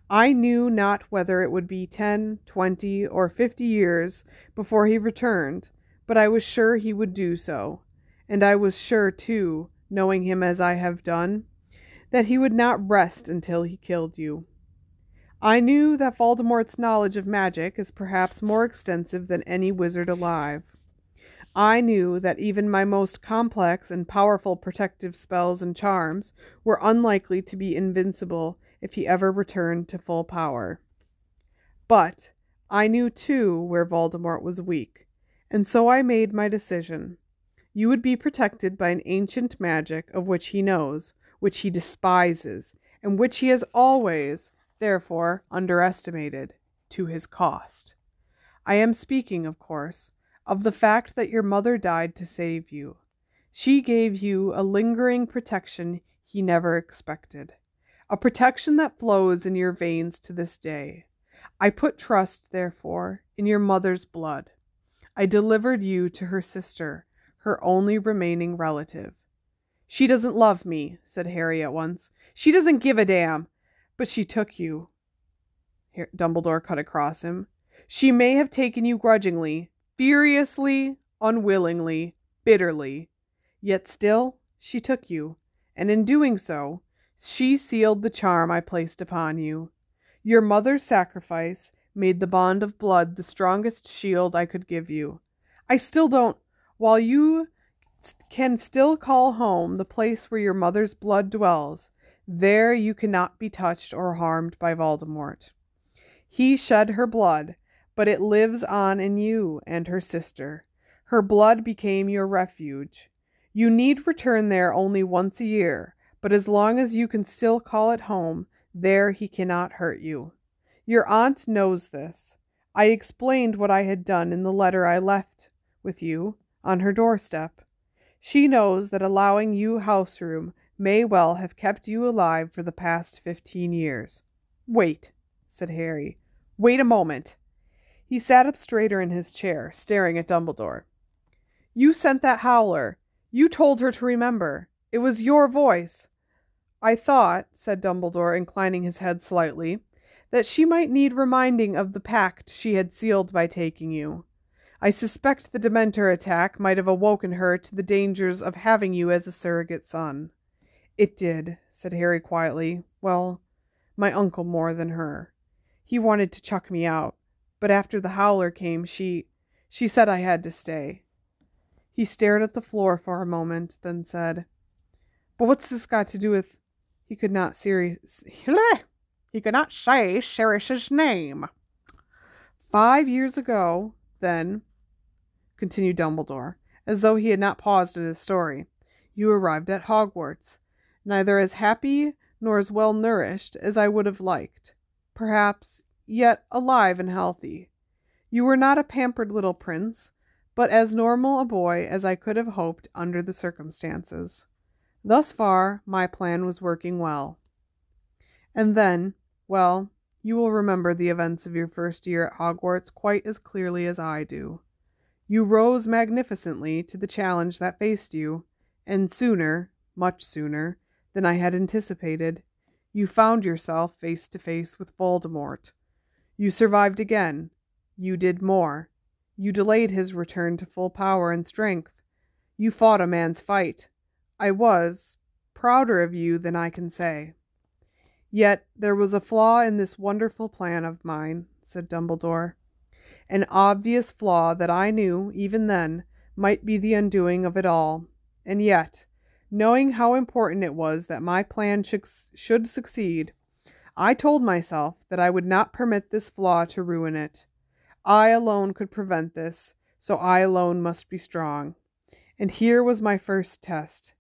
I knew not whether it would be ten, twenty, or fifty years before he returned, but I was sure he would do so, and I was sure, too, knowing him as I have done, that he would not rest until he killed you. I knew that Voldemort's knowledge of magic is perhaps more extensive than any wizard alive. I knew that even my most complex and powerful protective spells and charms were unlikely to be invincible if he ever returned to full power. But I knew too where Voldemort was weak, and so I made my decision. You would be protected by an ancient magic of which he knows, which he despises, and which he has always, therefore, underestimated, to his cost. I am speaking, of course, of the fact that your mother died to save you. She gave you a lingering protection he never expected, a protection that flows in your veins to this day. I put trust, therefore, in your mother's blood. I delivered you to her sister, her only remaining relative. She doesn't love me, said Harry at once. She doesn't give a damn. But she took you. Dumbledore cut across him. She may have taken you grudgingly, furiously, unwillingly, bitterly. Yet still she took you, and in doing so, she sealed the charm I placed upon you. Your mother's sacrifice made the bond of blood the strongest shield I could give you. I still don't while you can still call home the place where your mother's blood dwells, there you cannot be touched or harmed by Voldemort. He shed her blood, but it lives on in you and her sister. Her blood became your refuge. You need return there only once a year, but as long as you can still call it home, there he cannot hurt you. Your aunt knows this. I explained what I had done in the letter I left with you on her doorstep. She knows that allowing you house room may well have kept you alive for the past fifteen years. Wait, said Harry. Wait a moment. He sat up straighter in his chair, staring at Dumbledore. You sent that howler. You told her to remember. It was your voice. I thought, said Dumbledore, inclining his head slightly, that she might need reminding of the pact she had sealed by taking you. I suspect the Dementor attack might have awoken her to the dangers of having you as a surrogate son. It did, said Harry quietly. Well, my uncle more than her. He wanted to chuck me out, but after the howler came, she she said I had to stay. He stared at the floor for a moment, then said, But what's this got to do with he could not serious he could not say Sirius's name. Five years ago, then, continued Dumbledore, as though he had not paused in his story, you arrived at Hogwarts, neither as happy nor as well nourished as I would have liked, perhaps, yet alive and healthy. You were not a pampered little prince, but as normal a boy as I could have hoped under the circumstances. Thus far, my plan was working well. And then, well, you will remember the events of your first year at Hogwarts quite as clearly as I do. You rose magnificently to the challenge that faced you, and sooner, much sooner, than I had anticipated, you found yourself face to face with Voldemort. You survived again. You did more. You delayed his return to full power and strength. You fought a man's fight. I was prouder of you than I can say. Yet there was a flaw in this wonderful plan of mine, said Dumbledore an obvious flaw that I knew, even then, might be the undoing of it all. And yet, knowing how important it was that my plan should, succeed, I told myself that I would not permit this flaw to ruin it. I alone could prevent this, so I alone must be strong. And here was my first test.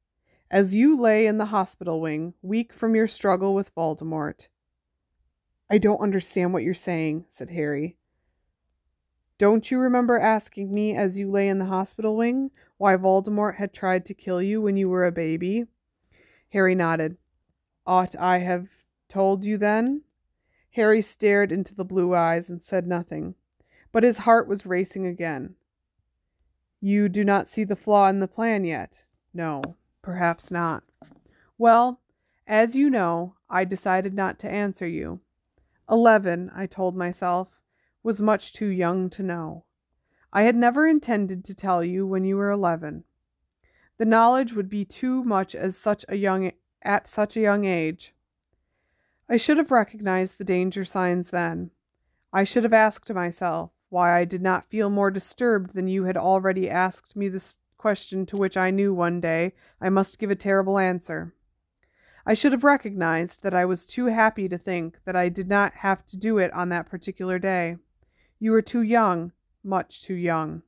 As you lay in the hospital wing, weak from your struggle with Voldemort. I don't understand what you're saying, said Harry. Don't you remember asking me as you lay in the hospital wing why Voldemort had tried to kill you when you were a baby? Harry nodded. Ought I have told you then? Harry stared into the blue eyes and said nothing, but his heart was racing again. You do not see the flaw in the plan yet? No, perhaps not. Well, as you know, I decided not to answer you. Eleven, I told myself, was much too young to know. I had never intended to tell you when you were eleven. The knowledge would be too much as such a young at such a young age. I should have recognized the danger signs then. I should have asked myself why I did not feel more disturbed than you had already asked me this question to which I knew one day I must give a terrible answer. I should have recognized that I was too happy to think that I did not have to do it on that particular day. You were too young, much too young.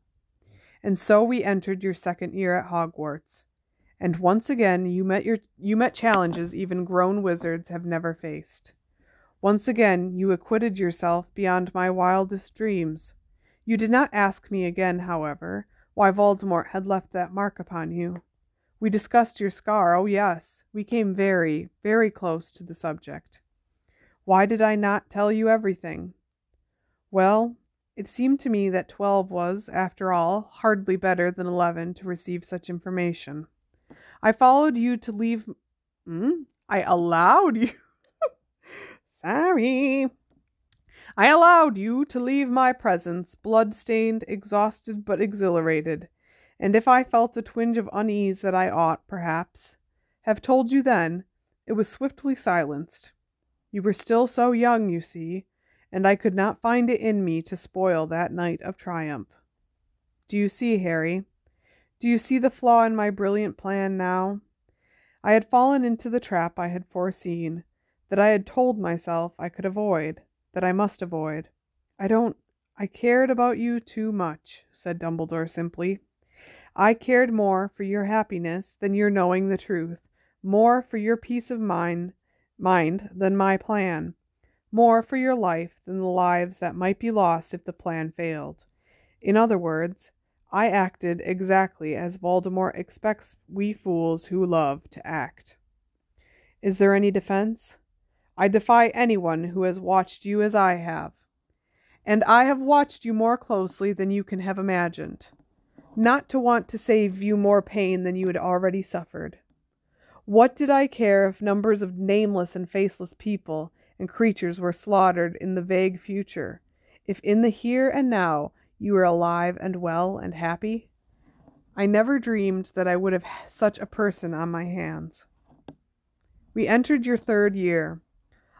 And so we entered your second year at Hogwarts. And once again you met your you met challenges even grown wizards have never faced. Once again you acquitted yourself beyond my wildest dreams. You did not ask me again, however, why Voldemort had left that mark upon you. We discussed your scar, oh yes, we came very, very close to the subject. Why did I not tell you everything? Well, it seemed to me that twelve was, after all, hardly better than eleven to receive such information. I followed you to leave. Hmm? I allowed you. Sorry. I allowed you to leave my presence, blood-stained, exhausted, but exhilarated. And if I felt a twinge of unease that I ought, perhaps, have told you then, it was swiftly silenced. You were still so young, you see, and I could not find it in me to spoil that night of triumph. Do you see, Harry? Do you see the flaw in my brilliant plan now? I had fallen into the trap I had foreseen, that I had told myself I could avoid, that I must avoid. I don't. I cared about you too much, said Dumbledore simply. I cared more for your happiness than your knowing the truth, more for your peace of mind, mind than my plan more for your life than the lives that might be lost if the plan failed. In other words, I acted exactly as Voldemort expects we fools who love to act. Is there any defense? I defy anyone who has watched you as I have. And I have watched you more closely than you can have imagined, not to want to save you more pain than you had already suffered. What did I care if numbers of nameless and faceless people and creatures were slaughtered in the vague future, if in the here and now you were alive and well and happy? I never dreamed that I would have such a person on my hands. We entered your third year.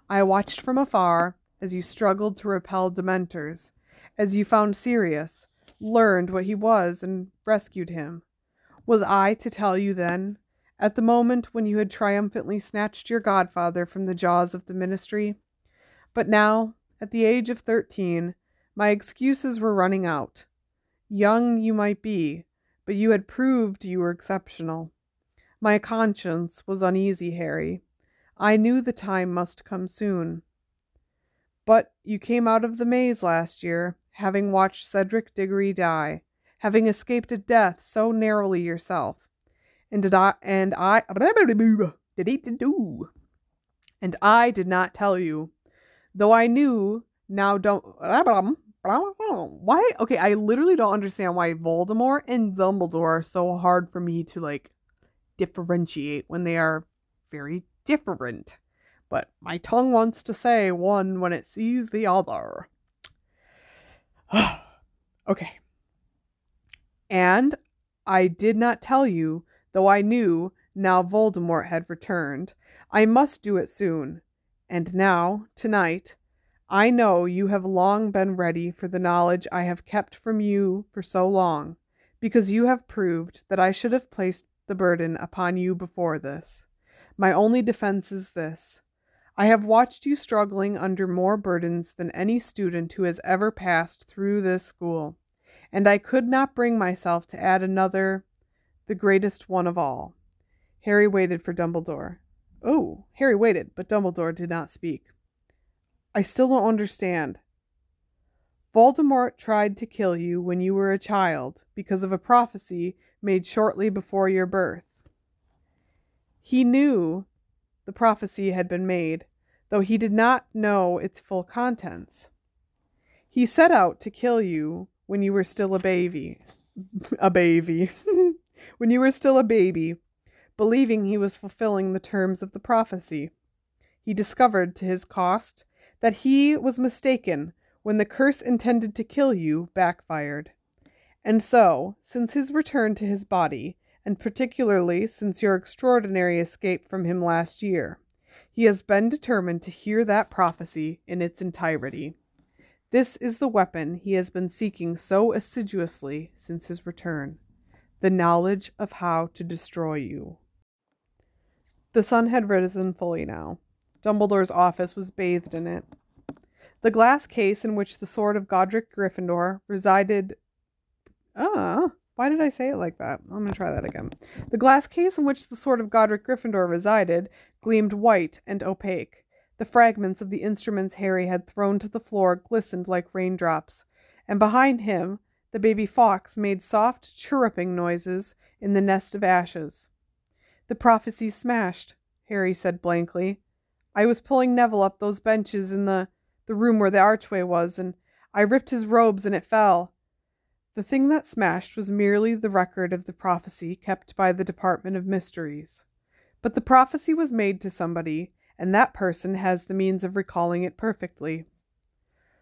I watched from afar as you struggled to repel Dementors, as you found Sirius, learned what he was, and rescued him. Was I to tell you then at the moment when you had triumphantly snatched your godfather from the jaws of the ministry. But now, at the age of thirteen, my excuses were running out. Young you might be, but you had proved you were exceptional. My conscience was uneasy, Harry. I knew the time must come soon. But you came out of the maze last year, having watched Cedric Diggory die, having escaped a death so narrowly yourself and did I and I and I did not tell you, though I knew. Now don't why? Okay, I literally don't understand why Voldemort and Dumbledore are so hard for me to like differentiate when they are very different. But my tongue wants to say one when it sees the other. okay. And I did not tell you though I knew, now Voldemort had returned, I must do it soon. And now, tonight, I know you have long been ready for the knowledge I have kept from you for so long, because you have proved that I should have placed the burden upon you before this. My only defense is this. I have watched you struggling under more burdens than any student who has ever passed through this school, and I could not bring myself to add another the greatest one of all. Harry waited for Dumbledore. Oh, Harry waited, but Dumbledore did not speak. I still don't understand. Voldemort tried to kill you when you were a child because of a prophecy made shortly before your birth. He knew the prophecy had been made, though he did not know its full contents. He set out to kill you when you were still a baby. a baby. when you were still a baby, believing he was fulfilling the terms of the prophecy. He discovered to his cost that he was mistaken when the curse intended to kill you backfired. And so, since his return to his body, and particularly since your extraordinary escape from him last year, he has been determined to hear that prophecy in its entirety. This is the weapon he has been seeking so assiduously since his return the knowledge of how to destroy you. The sun had risen fully now. Dumbledore's office was bathed in it. The glass case in which the sword of Godric Gryffindor resided. Ah, why did I say it like that? I'm going to try that again. The glass case in which the sword of Godric Gryffindor resided gleamed white and opaque. The fragments of the instruments Harry had thrown to the floor glistened like raindrops, and behind him the baby Fawkes made soft chirruping noises in the nest of ashes. The prophecy smashed, Harry said blankly. I was pulling Neville up those benches in the, the room where the archway was, and I ripped his robes and it fell. The thing that smashed was merely the record of the prophecy kept by the Department of Mysteries. But the prophecy was made to somebody, and that person has the means of recalling it perfectly.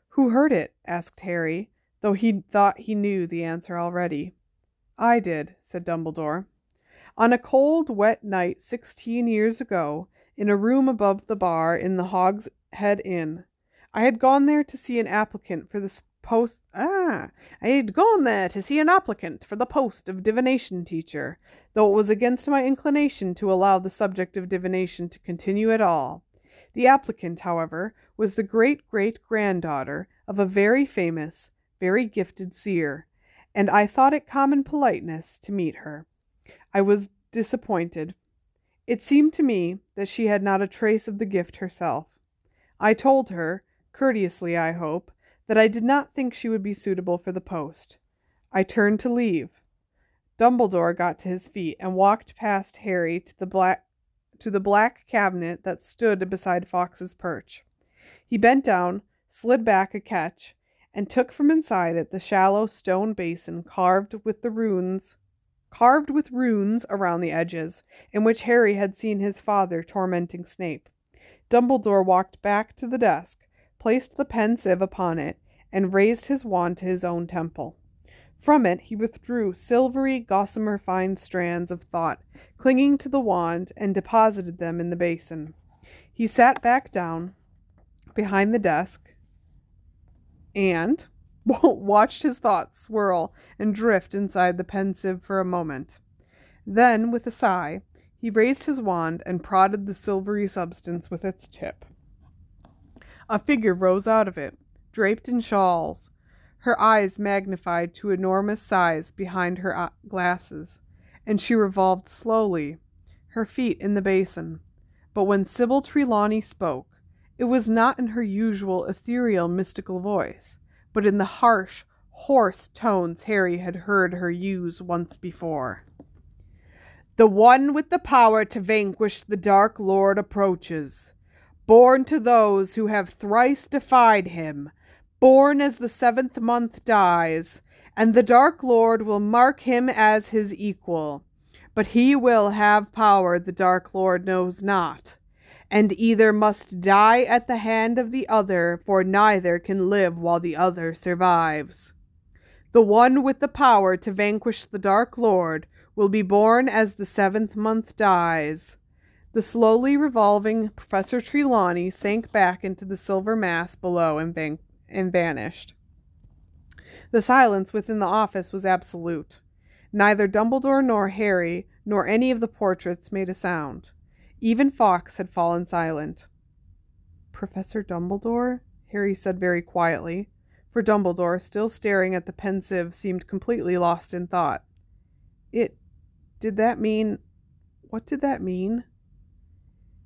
Who heard it? asked Harry, though he thought he knew the answer already. I did, said Dumbledore. On a cold, wet night sixteen years ago, in a room above the bar in the Hog's Head Inn, I had gone there to see an applicant for the post. Ah, I had gone there to see an applicant for the post of divination teacher, though it was against my inclination to allow the subject of divination to continue at all. The applicant, however, was the great great granddaughter of a very famous, very gifted seer, and I thought it common politeness to meet her. I was disappointed. It seemed to me that she had not a trace of the gift herself. I told her, courteously I hope, that I did not think she would be suitable for the post. I turned to leave. Dumbledore got to his feet and walked past Harry to the black to the black cabinet that stood beside Fawkes's perch. He bent down, slid back a catch, and took from inside it the shallow stone basin carved with the runes carved with runes around the edges, in which Harry had seen his father tormenting Snape. Dumbledore walked back to the desk, placed the Pensieve upon it, and raised his wand to his own temple. From it he withdrew silvery, gossamer fine strands of thought, clinging to the wand, and deposited them in the basin. He sat back down behind the desk and watched his thoughts swirl and drift inside the Pensieve for a moment. Then, with a sigh, he raised his wand and prodded the silvery substance with its tip. A figure rose out of it, draped in shawls, her eyes magnified to enormous size behind her uh, glasses, and she revolved slowly, her feet in the basin. But when Sybil Trelawney spoke, it was not in her usual ethereal mystical voice, but in the harsh, hoarse tones Harry had heard her use once before. The one with the power to vanquish the Dark Lord approaches, born to those who have thrice defied him born as the seventh month dies, and the Dark Lord will mark him as his equal. But he will have power the Dark Lord knows not, and either must die at the hand of the other, for neither can live while the other survives. The one with the power to vanquish the Dark Lord will be born as the seventh month dies. The slowly revolving Professor Trelawney sank back into the silver mass below and vanquished and vanished. The silence within the office was absolute. Neither Dumbledore nor Harry nor any of the portraits made a sound. Even Fawkes had fallen silent. Professor Dumbledore? Harry said very quietly, for Dumbledore, still staring at the Pensieve, seemed completely lost in thought. It did that mean. What did that mean?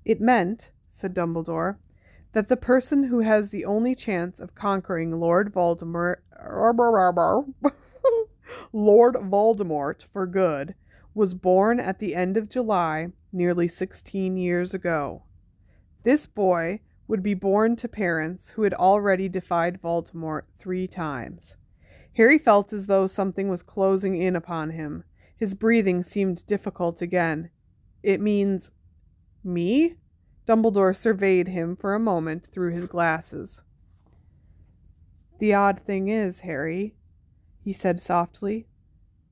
It meant, said Dumbledore, that the person who has the only chance of conquering Lord Voldemort. Lord Voldemort for good was born at the end of July, nearly sixteen years ago. This boy would be born to parents who had already defied Voldemort three times. Harry felt as though something was closing in upon him. His breathing seemed difficult again. It means me? Dumbledore surveyed him for a moment through his glasses. The odd thing is, Harry, he said softly,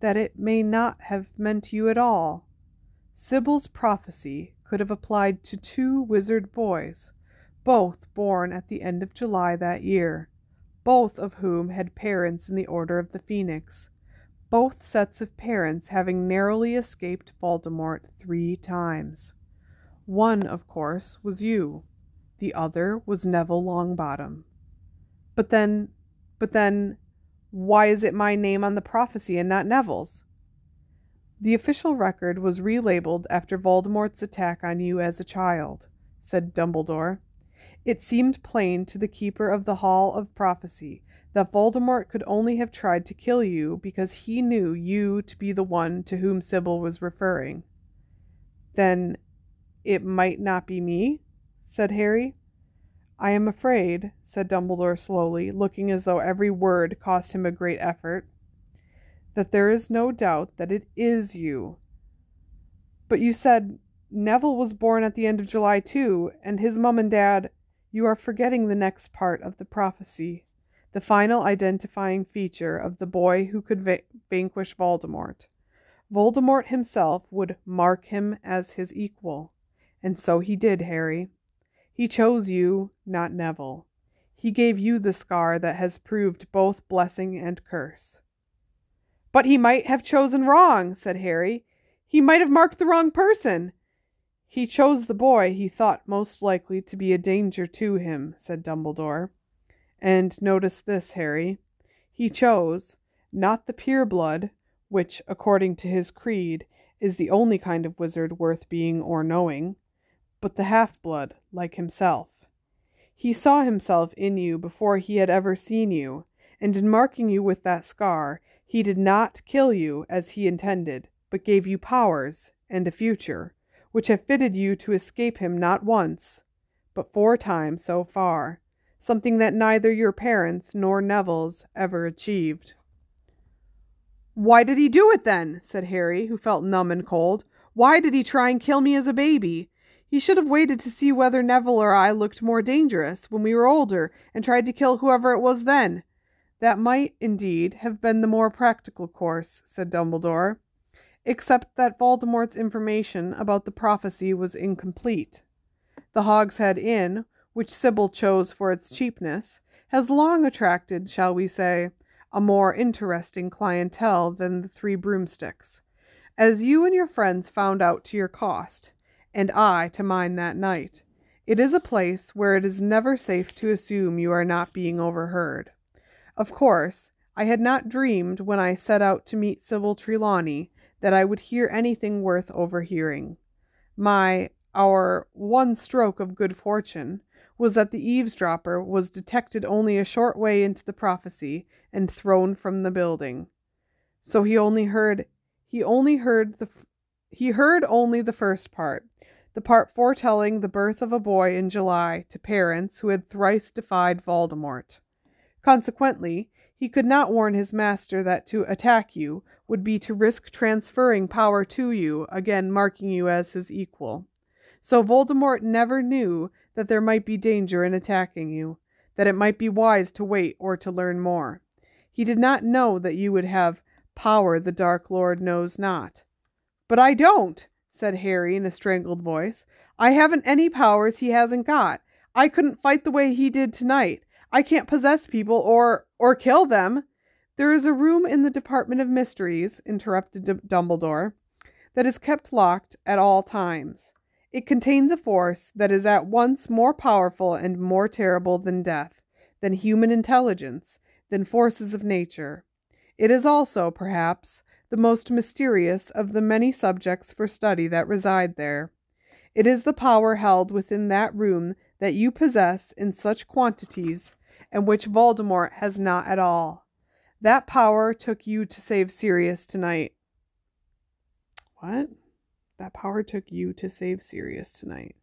that it may not have meant you at all. Sybill's prophecy could have applied to two wizard boys, both born at the end of July that year, both of whom had parents in the Order of the Phoenix, both sets of parents having narrowly escaped Voldemort three times. One, of course, was you. The other was Neville Longbottom. But then, but then, why is it my name on the prophecy and not Neville's? The official record was relabeled after Voldemort's attack on you as a child, said Dumbledore. It seemed plain to the keeper of the Hall of Prophecy that Voldemort could only have tried to kill you because he knew you to be the one to whom Sybill was referring. Then it might not be me? said Harry. I am afraid, said Dumbledore slowly, looking as though every word cost him a great effort, that there is no doubt that it is you. But you said Neville was born at the end of July, too, and his mum and dad. You are forgetting the next part of the prophecy, the final identifying feature of the boy who could va- vanquish Voldemort. Voldemort himself would mark him as his equal. And so he did, Harry. He chose you, not Neville. He gave you the scar that has proved both blessing and curse. But he might have chosen wrong, said Harry. He might have marked the wrong person. He chose the boy he thought most likely to be a danger to him, said Dumbledore. And notice this, Harry. He chose, not the pure blood, which, according to his creed, is the only kind of wizard worth being or knowing, but the half blood, like himself. He saw himself in you before he had ever seen you, and in marking you with that scar, he did not kill you as he intended, but gave you powers and a future, which have fitted you to escape him not once, but four times so far, something that neither your parents nor Neville's ever achieved. Why did he do it then? said Harry, who felt numb and cold. Why did he try and kill me as a baby? He should have waited to see whether Neville or I looked more dangerous when we were older and tried to kill whoever it was then. That might, indeed, have been the more practical course, said Dumbledore, except that Voldemort's information about the prophecy was incomplete. The Hog's Head Inn, which Sybill chose for its cheapness, has long attracted, shall we say, a more interesting clientele than the Three Broomsticks, as you and your friends found out to your cost and I to mine that night. It is a place where it is never safe to assume you are not being overheard. Of course, I had not dreamed when I set out to meet Sybill Trelawney that I would hear anything worth overhearing. My, our one stroke of good fortune was that the eavesdropper was detected only a short way into the prophecy and thrown from the building. So he only heard he only heard the he heard only the first part, the part foretelling the birth of a boy in July to parents who had thrice defied Voldemort. Consequently, he could not warn his master that to attack you would be to risk transferring power to you, again marking you as his equal. So Voldemort never knew that there might be danger in attacking you, that it might be wise to wait or to learn more. He did not know that you would have power the Dark Lord knows not. But I don't, said Harry in a strangled voice. I haven't any powers he hasn't got. I couldn't fight the way he did tonight. I can't possess people or or kill them. There is a room in the Department of Mysteries, interrupted D- Dumbledore, that is kept locked at all times. It contains a force that is at once more powerful and more terrible than death, than human intelligence, than forces of nature. It is also, perhaps, the most mysterious of the many subjects for study that reside there. It is the power held within that room that you possess in such quantities, and which Voldemort has not at all. That power took you to save Sirius tonight. What? That power took you to save Sirius tonight.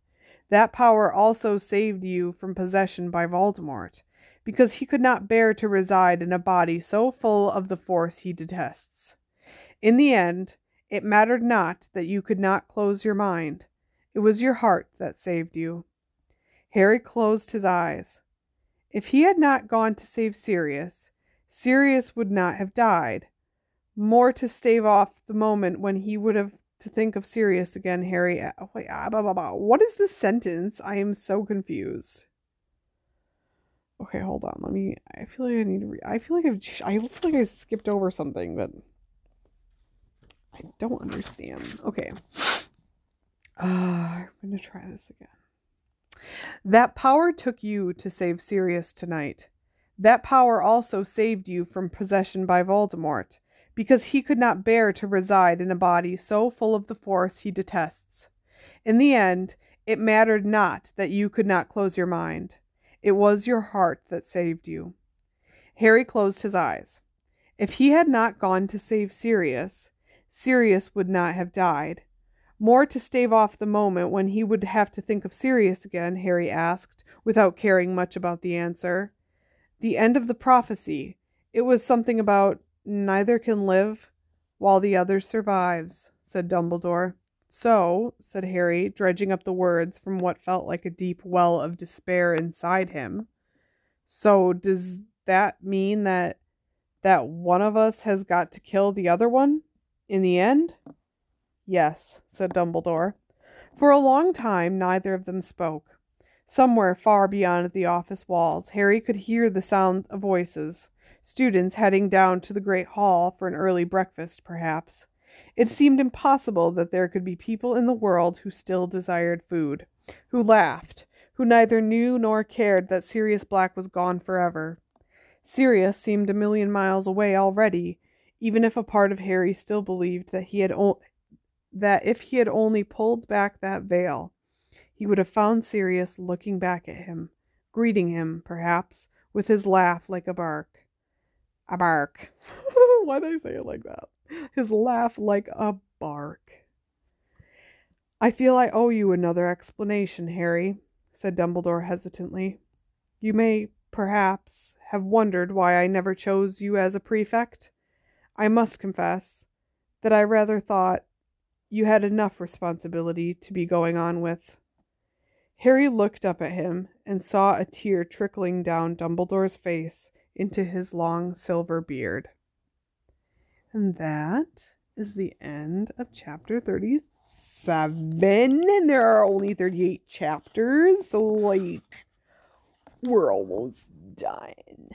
That power also saved you from possession by Voldemort, because he could not bear to reside in a body so full of the force he detests. In the end, it mattered not that you could not close your mind. It was your heart that saved you. Harry closed his eyes. If he had not gone to save Sirius, Sirius would not have died. More to stave off the moment when he would have to think of Sirius again, Harry. Uh, wait, ah, blah, blah, blah. What is this sentence? I am so confused. Okay, hold on. Let me. I feel like I need to. Re- I feel like I've. I feel like I skipped over something, but I don't understand. Okay. Uh, I'm gonna try this again. That power took you to save Sirius tonight. That power also saved you from possession by Voldemort, because he could not bear to reside in a body so full of the force he detests. In the end, it mattered not that you could not close your mind. It was your heart that saved you. Harry closed his eyes. If he had not gone to save Sirius, Sirius would not have died. More to stave off the moment when he would have to think of Sirius again, Harry asked, without caring much about the answer. The end of the prophecy. It was something about neither can live while the other survives, said Dumbledore. So, said Harry, dredging up the words from what felt like a deep well of despair inside him. So, does that mean that that one of us has got to kill the other one in the end? Yes, said Dumbledore. For a long time neither of them spoke. Somewhere far beyond the office walls, Harry could hear the sound of voices. Students heading down to the great hall for an early breakfast, perhaps. It seemed impossible that there could be people in the world who still desired food, who laughed, who neither knew nor cared that Sirius Black was gone forever. Sirius seemed a million miles away already, even if a part of Harry still believed that he had o- that if he had only pulled back that veil, he would have found Sirius looking back at him, greeting him, perhaps, with his laugh like a bark. A bark. Why did I say it like that? His laugh like a bark. I feel I owe you another explanation, Harry, said Dumbledore hesitantly. You may, perhaps, have wondered why I never chose you as a prefect. I must confess that I rather thought you had enough responsibility to be going on with. Harry looked up at him and saw a tear trickling down Dumbledore's face into his long silver beard. And that is the end of chapter 37. And there are only 38 chapters, so like we're almost done.